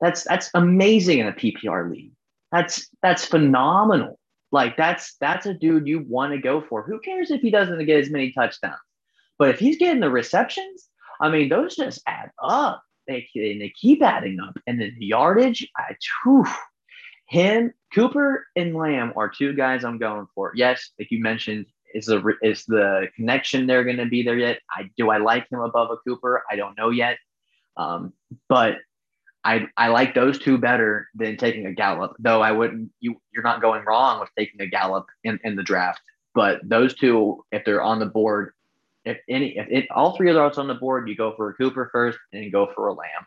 That's that's amazing in a PPR league. That's that's phenomenal. Like that's that's a dude you want to go for. Who cares if he doesn't get as many touchdowns? But if he's getting the receptions, I mean, those just add up. They, they keep adding up. And then the yardage, I whew, him, Cooper and Lamb are two guys I'm going for. Yes, like you mentioned, is the is the connection there going to be there yet? I do I like him above a Cooper? I don't know yet. Um, but I I like those two better than taking a Gallup. Though I wouldn't you you're not going wrong with taking a Gallup in, in the draft. But those two, if they're on the board, if any if it, all three of those on the board, you go for a Cooper first and go for a Lamb.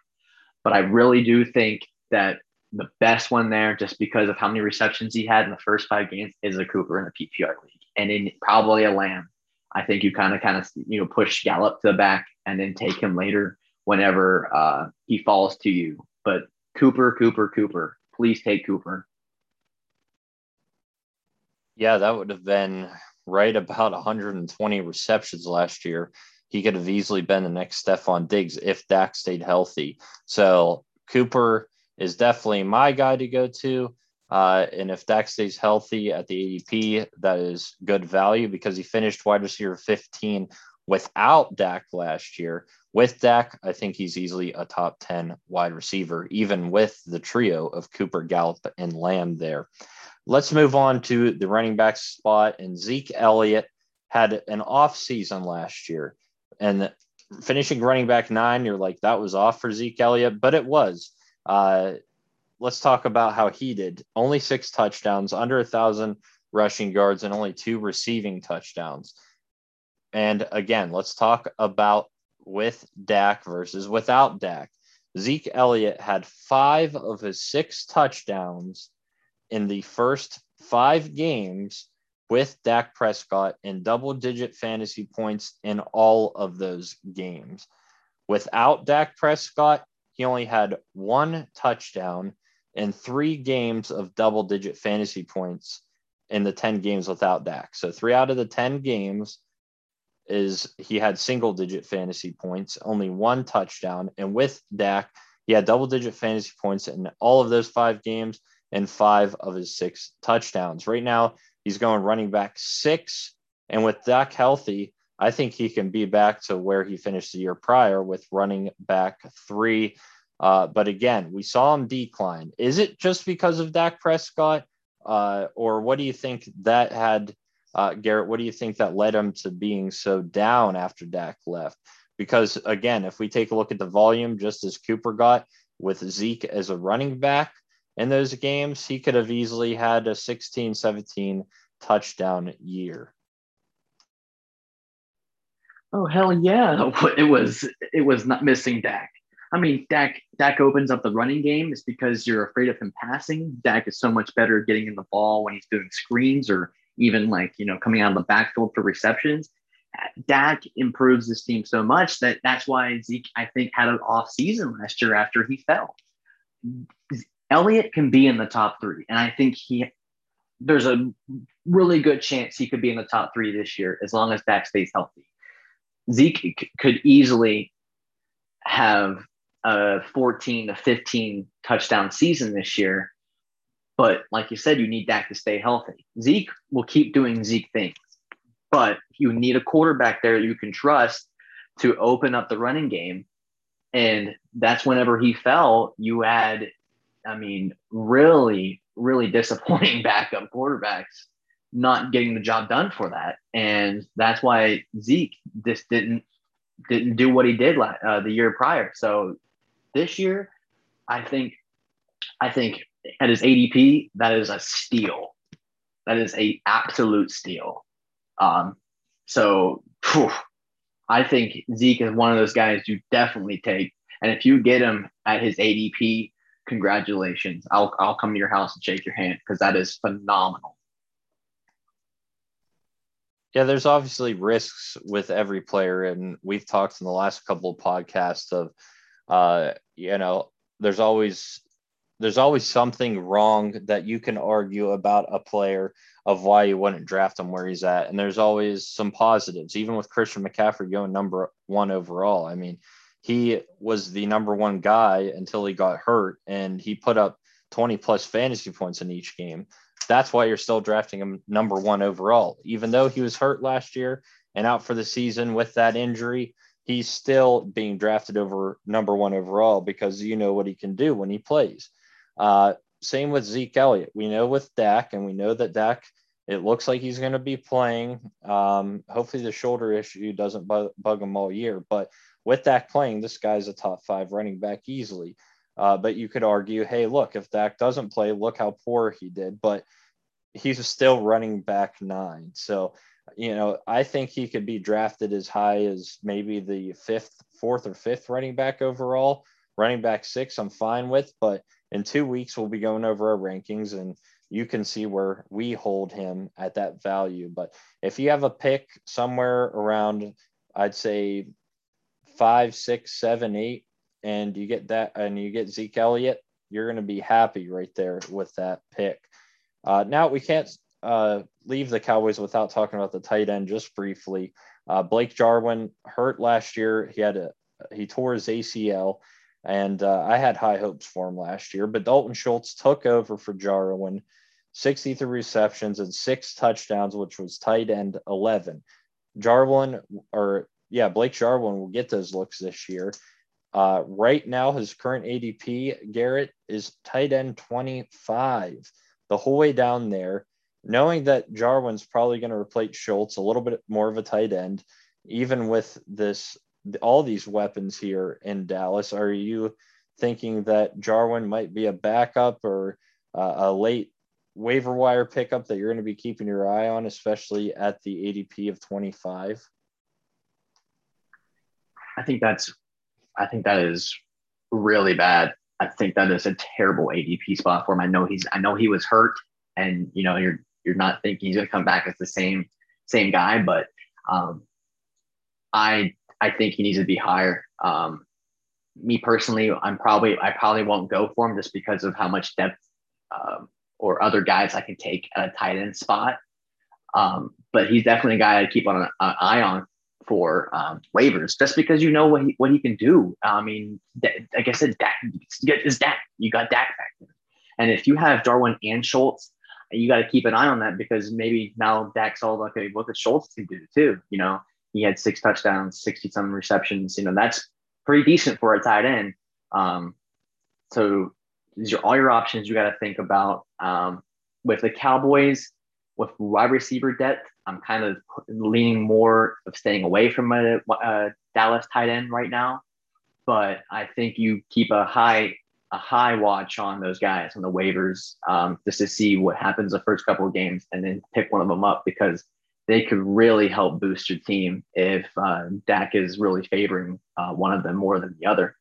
But I really do think that the best one there, just because of how many receptions he had in the first five games, is a Cooper in the PPR league, and in probably a Lamb. I think you kind of kind of you know push Gallup to the back and then take him later whenever uh, he falls to you. But Cooper, Cooper, Cooper, please take Cooper. Yeah, that would have been right about 120 receptions last year. He could have easily been the next Stefon Diggs if Dak stayed healthy. So Cooper is definitely my guy to go to. Uh, and if Dak stays healthy at the ADP, that is good value because he finished wide receiver 15 without Dak last year. With Dak, I think he's easily a top 10 wide receiver, even with the trio of Cooper, Gallup, and Lamb there. Let's move on to the running back spot. And Zeke Elliott had an off season last year. And finishing running back nine, you're like, that was off for Zeke Elliott, but it was. Uh, let's talk about how he did. Only six touchdowns, under a thousand rushing yards, and only two receiving touchdowns. And again, let's talk about with Dak versus without Dak. Zeke Elliott had five of his six touchdowns in the first five games with Dak Prescott in double digit fantasy points in all of those games. Without Dak Prescott, he only had one touchdown in three games of double digit fantasy points in the 10 games without Dak. So, three out of the 10 games is he had single digit fantasy points, only one touchdown. And with Dak, he had double digit fantasy points in all of those five games and five of his six touchdowns. Right now, he's going running back six. And with Dak healthy, I think he can be back to where he finished the year prior with running back three. Uh, but again, we saw him decline. Is it just because of Dak Prescott? Uh, or what do you think that had uh, Garrett, what do you think that led him to being so down after Dak left? Because again, if we take a look at the volume, just as Cooper got with Zeke as a running back in those games, he could have easily had a 16, 17 touchdown year. Oh hell yeah! It was it was not missing Dak. I mean, Dak Dak opens up the running game. It's because you're afraid of him passing. Dak is so much better getting in the ball when he's doing screens or even like, you know, coming out of the backfield for receptions. Dak improves this team so much that that's why Zeke, I think, had an off season last year after he fell. Elliott can be in the top three, and I think he there's a really good chance he could be in the top three this year as long as Dak stays healthy. Zeke c- could easily have a 14 to 15 touchdown season this year but like you said, you need Dak to stay healthy. Zeke will keep doing Zeke things, but you need a quarterback there you can trust to open up the running game. And that's whenever he fell, you had, I mean, really, really disappointing backup quarterbacks not getting the job done for that. And that's why Zeke just didn't didn't do what he did uh, the year prior. So this year, I think I think at his ADP, that is a steal. That is a absolute steal. Um, so whew, I think Zeke is one of those guys you definitely take. And if you get him at his ADP, congratulations. I'll I'll come to your house and shake your hand because that is phenomenal. Yeah, there's obviously risks with every player, and we've talked in the last couple of podcasts of, uh, you know, there's always there's always something wrong that you can argue about a player of why you wouldn't draft him where he's at, and there's always some positives, even with Christian McCaffrey going number one overall. I mean, he was the number one guy until he got hurt, and he put up 20 plus fantasy points in each game that's why you're still drafting him number one overall. Even though he was hurt last year and out for the season with that injury, he's still being drafted over number one overall because you know what he can do when he plays. Uh, same with Zeke Elliott. We know with Dak, and we know that Dak, it looks like he's going to be playing. Um, hopefully, the shoulder issue doesn't bug, bug him all year. But with Dak playing, this guy's a top five running back easily. Uh, but you could argue, hey, look, if Dak doesn't play, look how poor he did. But he's still running back nine. So, you know, I think he could be drafted as high as maybe the fifth, fourth, or fifth running back overall. Running back six, I'm fine with. But in two weeks, we'll be going over our rankings and you can see where we hold him at that value. But if you have a pick somewhere around, I'd say five, six, seven, eight, and you get that and you get Zeke Elliott, you're going to be happy right there with that pick. Uh, now we can't uh, leave the Cowboys without talking about the tight end just briefly. Uh, Blake Jarwin hurt last year. He had a he tore his ACL, and uh, I had high hopes for him last year. But Dalton Schultz took over for Jarwin, 63 receptions and six touchdowns, which was tight end 11. Jarwin, or yeah, Blake Jarwin will get those looks this year. Uh, right now, his current ADP, Garrett, is tight end 25, the whole way down there. Knowing that Jarwin's probably going to replace Schultz, a little bit more of a tight end, even with this, all these weapons here in Dallas, are you thinking that Jarwin might be a backup or uh, a late waiver wire pickup that you're going to be keeping your eye on, especially at the ADP of 25? I think that's I think that is really bad. I think that is a terrible ADP spot for him. I know he's I know he was hurt and you know you're you're not thinking he's gonna come back as the same same guy, but um I I think he needs to be higher. Um me personally, I'm probably I probably won't go for him just because of how much depth um, or other guys I can take at a tight end spot. Um, but he's definitely a guy I keep on an eye on for um, waivers just because you know what he, what he can do. I mean, like I said, Dak is Dak. You got Dak back there. And if you have Jarwin and Schultz, you got to keep an eye on that because maybe now Dak's all okay, what could Schultz can do too? You know, he had six touchdowns, 60 some receptions. You know, that's pretty decent for a tight end. Um, so these are all your options you got to think about. Um, with the Cowboys, with wide receiver depth, I'm kind of leaning more of staying away from a, a Dallas tight end right now. But I think you keep a high a high watch on those guys on the waivers um, just to see what happens the first couple of games and then pick one of them up because they could really help boost your team if uh, Dak is really favoring uh, one of them more than the other.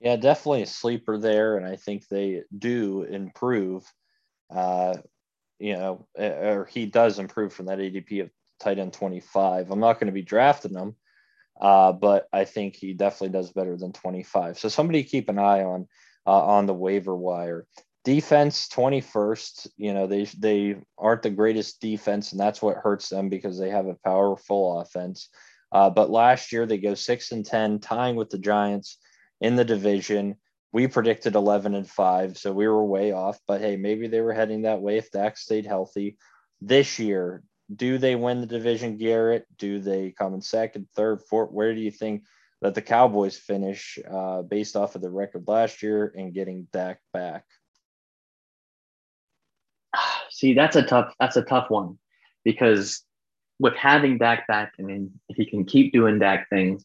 Yeah, definitely a sleeper there, and I think they do improve uh, you know, or he does improve from that ADP of tight end 25. I'm not going to be drafting him, uh, but I think he definitely does better than 25. So somebody keep an eye on uh, on the waiver wire. Defense 21st. You know they they aren't the greatest defense, and that's what hurts them because they have a powerful offense. Uh, but last year they go six and ten, tying with the Giants in the division we predicted 11 and 5 so we were way off but hey maybe they were heading that way if Dak stayed healthy. This year do they win the division garrett? Do they come in second third fourth? Where do you think that the cowboys finish uh, based off of the record last year and getting Dak back? See that's a tough that's a tough one because with having Dak back I mean if he can keep doing Dak things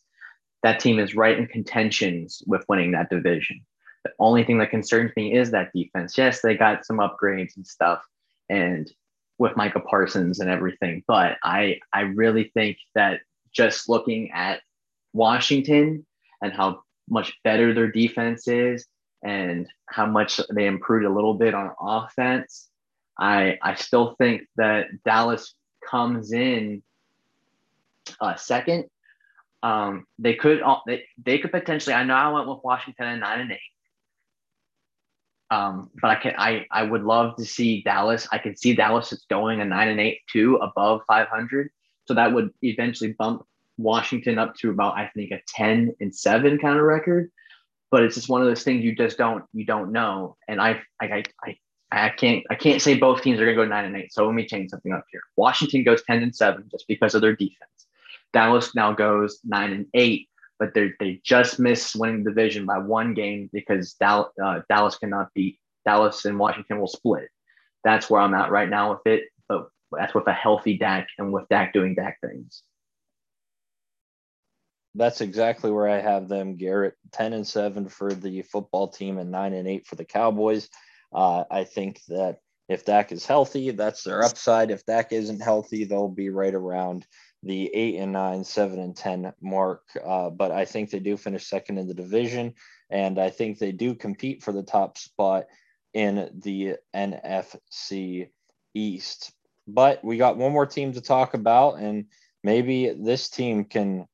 that team is right in contentions with winning that division The only thing that concerns me is that defense. Yes, they got some upgrades and stuff, and with Micah Parsons and everything, but I I really think that just looking at Washington and how much better their defense is and how much they improved a little bit on offense, I I still think that Dallas comes in uh, second. Um, they could they, they could potentially. I know I went with Washington at nine and eight. Um, but I can I I would love to see Dallas. I can see Dallas is going a nine and eight too above 500. So that would eventually bump Washington up to about I think a 10 and seven kind of record. But it's just one of those things you just don't you don't know. And I I I I can't I can't say both teams are gonna go nine and eight. So let me change something up here. Washington goes 10 and seven just because of their defense. Dallas now goes nine and eight, but they they just missed winning the division by one game because Dallas, uh, Dallas cannot beat Dallas and Washington will split. That's where I'm at right now with it, but that's with a healthy Dak and with Dak doing Dak things. That's exactly where I have them, Garrett. Ten and seven for the football team, and nine and eight for the Cowboys. Uh, I think that if Dak is healthy, that's their upside. If Dak isn't healthy, they'll be right around the eight and nine, seven and 10 mark. Uh, but I think they do finish second in the division. And I think they do compete for the top spot in the NFC East. But we got one more team to talk about, and maybe this team can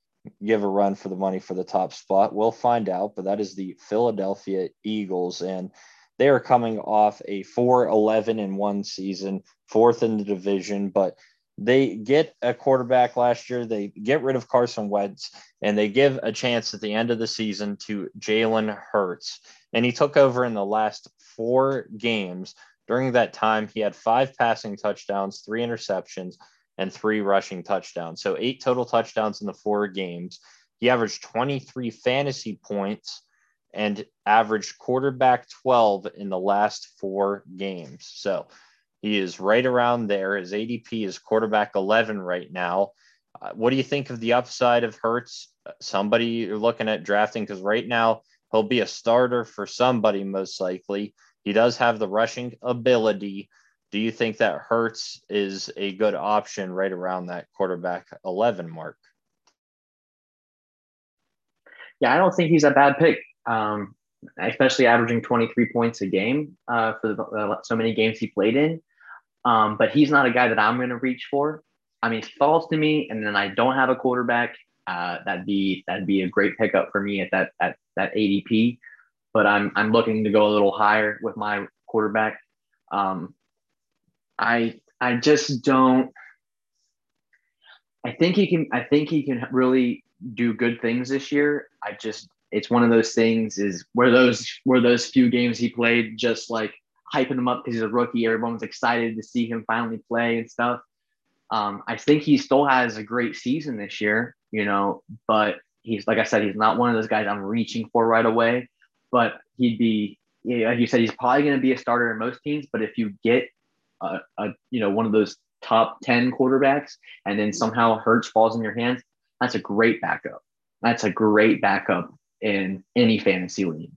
give a run for the money for the top spot. We'll find out, but that is the Philadelphia Eagles. And they are coming off a 4 11 in one season, fourth in the division, but they get a quarterback last year. They get rid of Carson Wentz and they give a chance at the end of the season to Jalen Hurts. And he took over in the last four games. During that time, he had five passing touchdowns, three interceptions, and three rushing touchdowns. So eight total touchdowns in the four games. He averaged 23 fantasy points and averaged quarterback 12 in the last four games. So he is right around there. His ADP is quarterback 11 right now. Uh, what do you think of the upside of Hurts? Somebody you're looking at drafting because right now he'll be a starter for somebody most likely. He does have the rushing ability. Do you think that Hurts is a good option right around that quarterback 11 mark? Yeah, I don't think he's a bad pick. Um, especially averaging 23 points a game uh, for the, uh, so many games he played in. Um, but he's not a guy that I'm going to reach for. I mean, falls to me and then I don't have a quarterback, uh, that'd be that'd be a great pickup for me at that at that ADP. But I'm I'm looking to go a little higher with my quarterback. Um, I I just don't. I think he can. I think he can really do good things this year. I just it's one of those things is where those where those few games he played just like hyping him up because he's a rookie. Everyone was excited to see him finally play and stuff. Um, I think he still has a great season this year, you know, but he's like I said, he's not one of those guys I'm reaching for right away. But he'd be, yeah, like you said, he's probably going to be a starter in most teams. But if you get a, a, you know, one of those top ten quarterbacks, and then somehow Hurts falls in your hands, that's a great backup. That's a great backup in any fantasy league.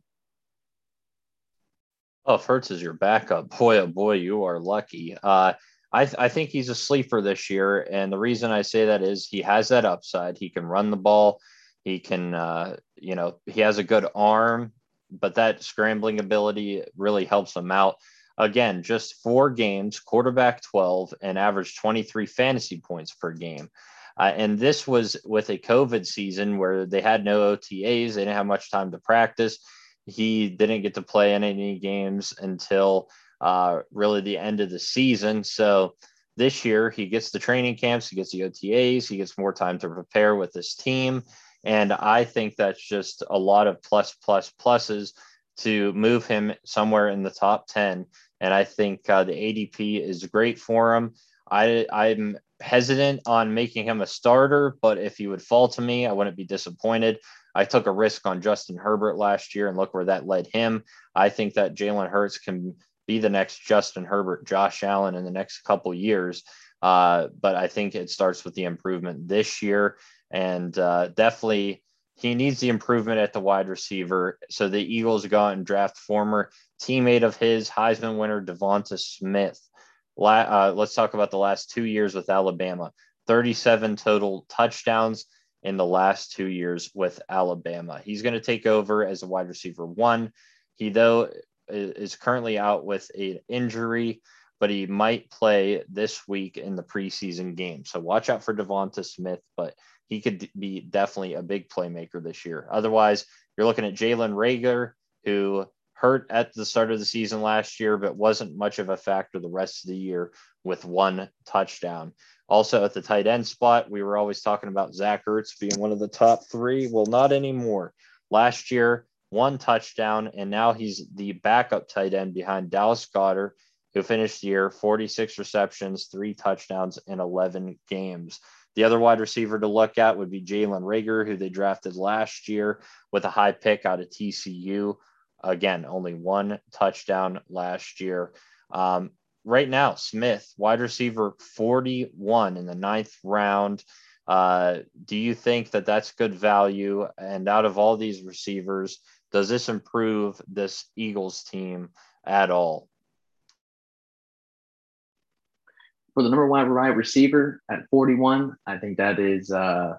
Oh, Hurts is your backup, boy, oh boy, you are lucky. Uh, I, th- I think he's a sleeper this year. And the reason I say that is he has that upside. He can run the ball. He can, uh, you know, he has a good arm, but that scrambling ability really helps him out. Again, just four games, quarterback 12, and average 23 fantasy points per game. Uh, and this was with a COVID season where they had no OTAs, they didn't have much time to practice he didn't get to play in any games until uh, really the end of the season. So this year he gets the training camps, he gets the OTAs, he gets more time to prepare with his team. And I think that's just a lot of plus, plus, pluses to move him somewhere in the top 10. And I think uh, the ADP is great for him. I, I'm hesitant on making him a starter, but if he would fall to me, I wouldn't be disappointed. I took a risk on Justin Herbert last year and look where that led him. I think that Jalen Hurts can be the next Justin Herbert, Josh Allen in the next couple years. Uh, but I think it starts with the improvement this year. And uh, definitely, he needs the improvement at the wide receiver. So the Eagles go out and draft former teammate of his, Heisman winner DeVonta Smith. La- uh, let's talk about the last two years with Alabama 37 total touchdowns in the last two years with Alabama. He's going to take over as a wide receiver one. He, though, is currently out with an injury, but he might play this week in the preseason game. So watch out for DeVonta Smith, but he could be definitely a big playmaker this year. Otherwise, you're looking at Jalen Reagor, who hurt at the start of the season last year, but wasn't much of a factor the rest of the year with one touchdown. Also at the tight end spot, we were always talking about Zach Ertz being one of the top three. Well, not anymore. Last year, one touchdown, and now he's the backup tight end behind Dallas Goedert, who finished the year 46 receptions, three touchdowns in 11 games. The other wide receiver to look at would be Jalen Reagor, who they drafted last year with a high pick out of TCU. Again, only one touchdown last year. Um, right now, Smith, wide receiver 41 in the ninth round. Uh, do you think that that's good value? And out of all these receivers, does this improve this Eagles team at all? For the number one wide receiver at 41, I think that is uh,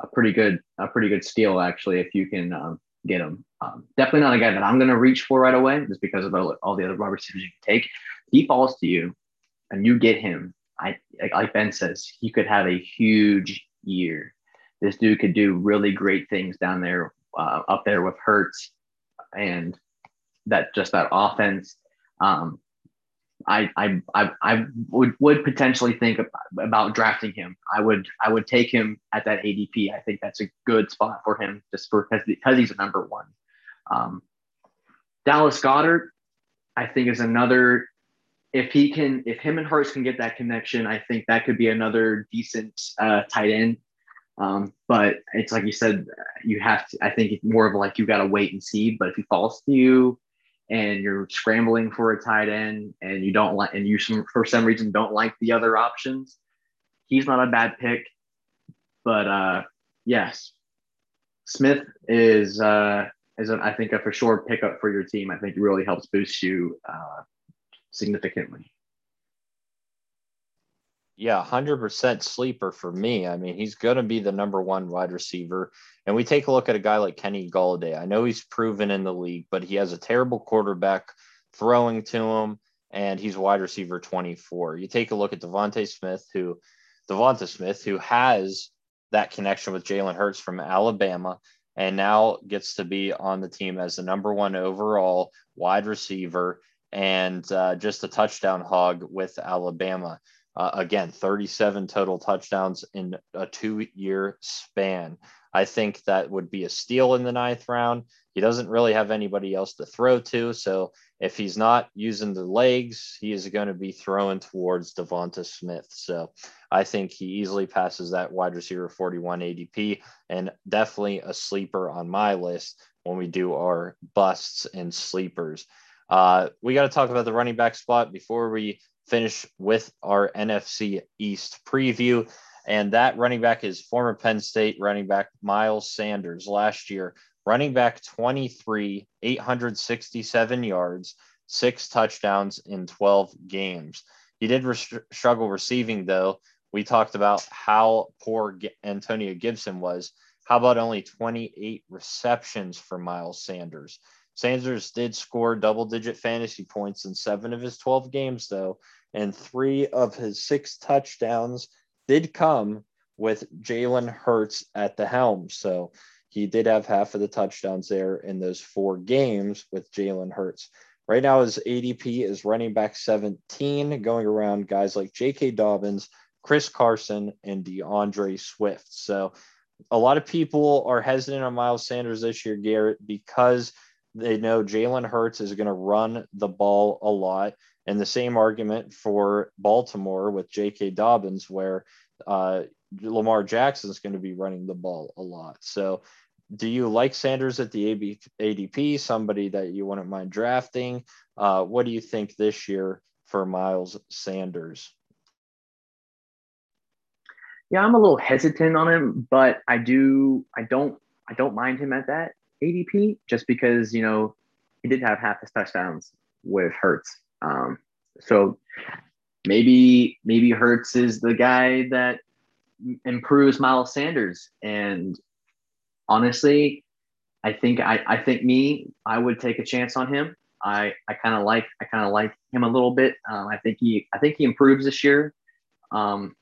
a pretty good a pretty good steal actually. If you can um, get him, um, definitely not a guy that I'm going to reach for right away, just because of all the other wide receivers you can take he falls to you and you get him, I like Ben says, he could have a huge year. This dude could do really great things down there, uh, up there with Hurts, and that just that offense. Um, I, I I I would would potentially think about drafting him. I would I would take him at that ADP. I think that's a good spot for him just for because because he's a number one. Um, Dallas Goedert, I think is another if he can, if him and Hurts can get that connection, I think that could be another decent uh, tight end. Um, but it's like you said, you have to. I think it's more of like you got to wait and see. But if he falls to you, and you're scrambling for a tight end, and you don't like, and you for some reason don't like the other options, he's not a bad pick. But uh, yes, Smith is uh, is I think a for sure pickup for your team. I think really helps boost you uh, significantly. Yeah, 100% sleeper for me. I mean, he's going to be the number one wide receiver. And we take a look at a guy like Kenny Golladay. I know he's proven in the league, but he has a terrible quarterback throwing to him, and he's wide receiver 24. You take a look at DeVonta Smith, who DeVonta Smith, who has that connection with Jalen Hurts from Alabama, and now gets to be on the team as the number one overall wide receiver and uh, just a touchdown hog with Alabama. Uh, again, 37 total touchdowns in a two year span. I think that would be a steal in the ninth round. He doesn't really have anybody else to throw to. So if he's not using the legs, he is going to be throwing towards DeVonta Smith. So I think he easily passes that wide receiver 41 ADP and definitely a sleeper on my list when we do our busts and sleepers. Uh, we got to talk about the running back spot before we finish with our NFC East preview. And that running back is former Penn State running back Miles Sanders last year, running back 23, 867 yards, six touchdowns in 12 games. He did re- struggle receiving, though. We talked about how poor G- Antonio Gibson was. How about only 28 receptions for Miles Sanders? Sanders did score double digit fantasy points in seven of his 12 games, though, and three of his six touchdowns did come with Jalen Hurts at the helm. So he did have half of the touchdowns there in those four games with Jalen Hurts. Right now, his ADP is running back 17, going around guys like J.K. Dobbins, Chris Carson, and D'Andre Swift. So a lot of people are hesitant on Miles Sanders this year, Garrett, because – they know Jalen Hurts is going to run the ball a lot. And the same argument for Baltimore with J.K. Dobbins, where uh, Lamar Jackson is going to be running the ball a lot. So, do you like Sanders at the ADP? Somebody that you wouldn't mind drafting? Uh, what do you think this year for Miles Sanders? Yeah, I'm a little hesitant on him, but I do. I don't I don't mind him at that ADP just because you know he did have half his touchdowns with Hurts. Um, so maybe maybe Hurts is the guy that improves Miles Sanders. And honestly, I think I, I think me, I would take a chance on him. I, I kind of like I kind of like him a little bit. Um, I think he I think he improves this year. Um,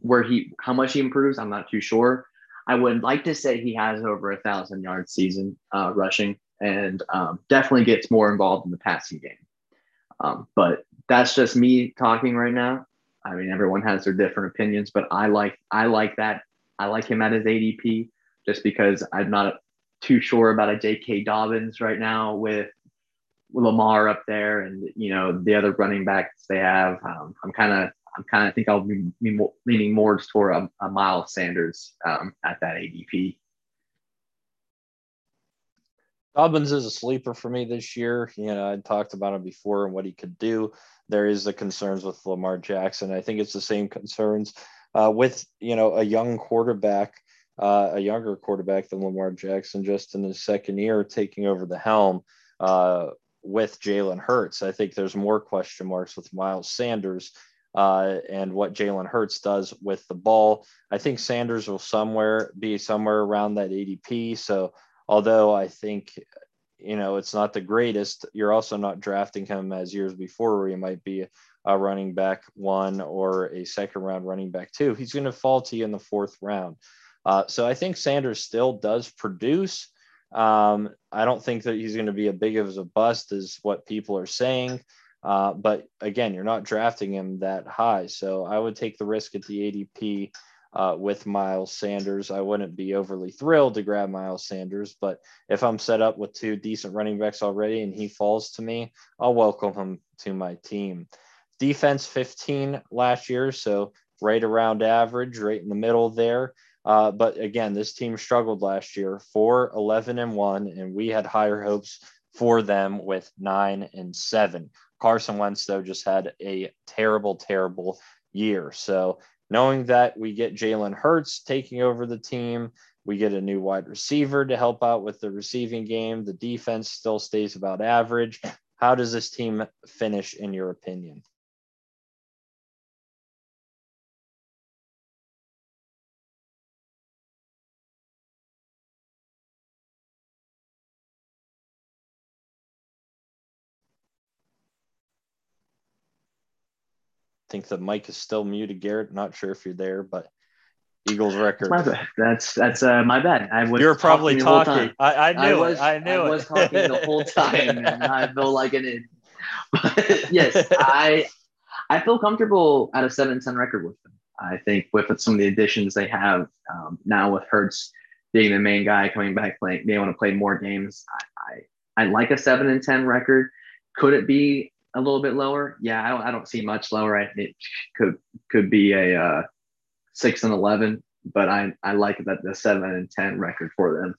where he how much he improves, I'm not too sure. I would like to say he has over a thousand yard season uh, rushing, and um, definitely gets more involved in the passing game. Um, but that's just me talking right now. I mean, everyone has their different opinions, but I like I like that. I like him at his ADP just because I'm not too sure about a J.K. Dobbins right now with Lamar up there and you know the other running backs they have. Um, I'm kind of I'm kind of think I'll be, leaning more toward a, a Miles Sanders um, at that ADP. Dobbins is a sleeper for me this year. You know, I talked about him before and what he could do. There is the concerns with Lamar Jackson. I think it's the same concerns uh, with you know a young quarterback, uh, a younger quarterback than Lamar Jackson, just in his second year taking over the helm uh, with Jalen Hurts. I think there's more question marks with Miles Sanders. Uh, and what Jalen Hurts does with the ball. I think Sanders will somewhere be somewhere around that ADP. So although I think you know it's not the greatest, you're also not drafting him as years before where he might be a running back one or a second round running back two. He's going to fall to you in the fourth round. Uh, so I think Sanders still does produce. Um, I don't think that he's going to be as big of a bust as what people are saying. Uh, but again, you're not drafting him that high. So I would take the risk at the ADP uh, with Miles Sanders. I wouldn't be overly thrilled to grab Miles Sanders, but if I'm set up with two decent running backs already and he falls to me, I'll welcome him to my team. Defense 15 last year, so right around average, right in the middle there. Uh, but again, this team struggled last year, 4 11 and 1, and we had higher hopes for them with 9 and 7. Carson Wentz, though, just had a terrible, terrible year. So knowing that we get Jalen Hurts taking over the team, we get a new wide receiver to help out with the receiving game. The defense still stays about average. How does this team finish, in your opinion? Think the mic is still muted, Garrett. Not sure if you're there, but Eagles record. That's my bad. That's that's uh, my bad. I was. You're probably talking. talking. I, I, knew I was, it. I knew I it. was talking the whole time, and I feel like an idiot. But yes, I I feel comfortable at a seven ten record with them. I think with some of the additions they have um, now with Hurts being the main guy coming back, playing, being able to play more games, I, I, I like a seven and ten record. Could it be a little bit lower. Yeah, I don't, I don't see much lower. I, it could could be a uh, six and eleven, but I I like that the seven and ten record for them.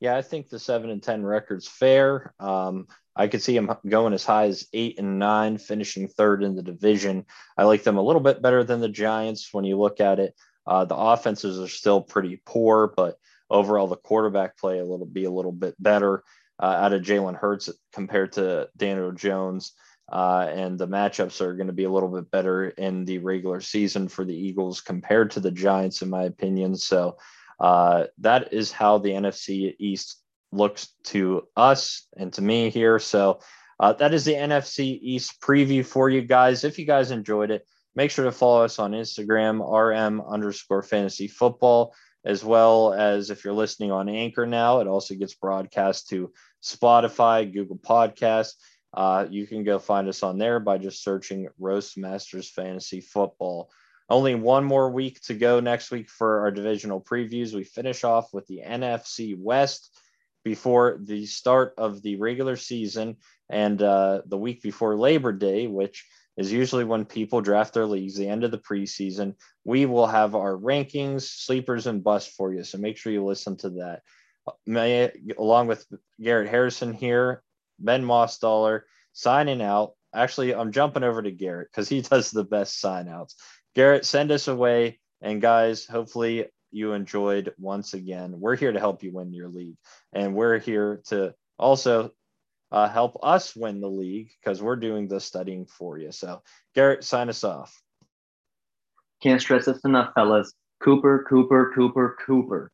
Yeah, I think the seven and ten record's fair. Um, I could see them going as high as eight and nine, finishing third in the division. I like them a little bit better than the Giants when you look at it. Uh, the offenses are still pretty poor, but overall the quarterback play a little be a little bit better uh, out of Jalen Hurts compared to Daniel Jones. Uh, and the matchups are going to be a little bit better in the regular season for the Eagles compared to the Giants, in my opinion. So uh, that is how the NFC East looks to us and to me here. So uh, that is the NFC East preview for you guys. If you guys enjoyed it, make sure to follow us on Instagram, RM underscore fantasy football as well as if you're listening on Anchor now, it also gets broadcast to Spotify, Google Podcasts. Uh, you can go find us on there by just searching Roast Masters Fantasy Football. Only one more week to go next week for our divisional previews. We finish off with the NFC West before the start of the regular season and uh, the week before Labor Day, which is usually when people draft their leagues, the end of the preseason. We will have our rankings, sleepers, and busts for you. So make sure you listen to that. May, along with Garrett Harrison here, Ben Mossdaller signing out. Actually, I'm jumping over to Garrett because he does the best sign outs. Garrett, send us away. And guys, hopefully you enjoyed once again. We're here to help you win your league, and we're here to also uh, help us win the league because we're doing the studying for you. So, Garrett, sign us off. Can't stress this enough, fellas. Cooper, Cooper, Cooper, Cooper.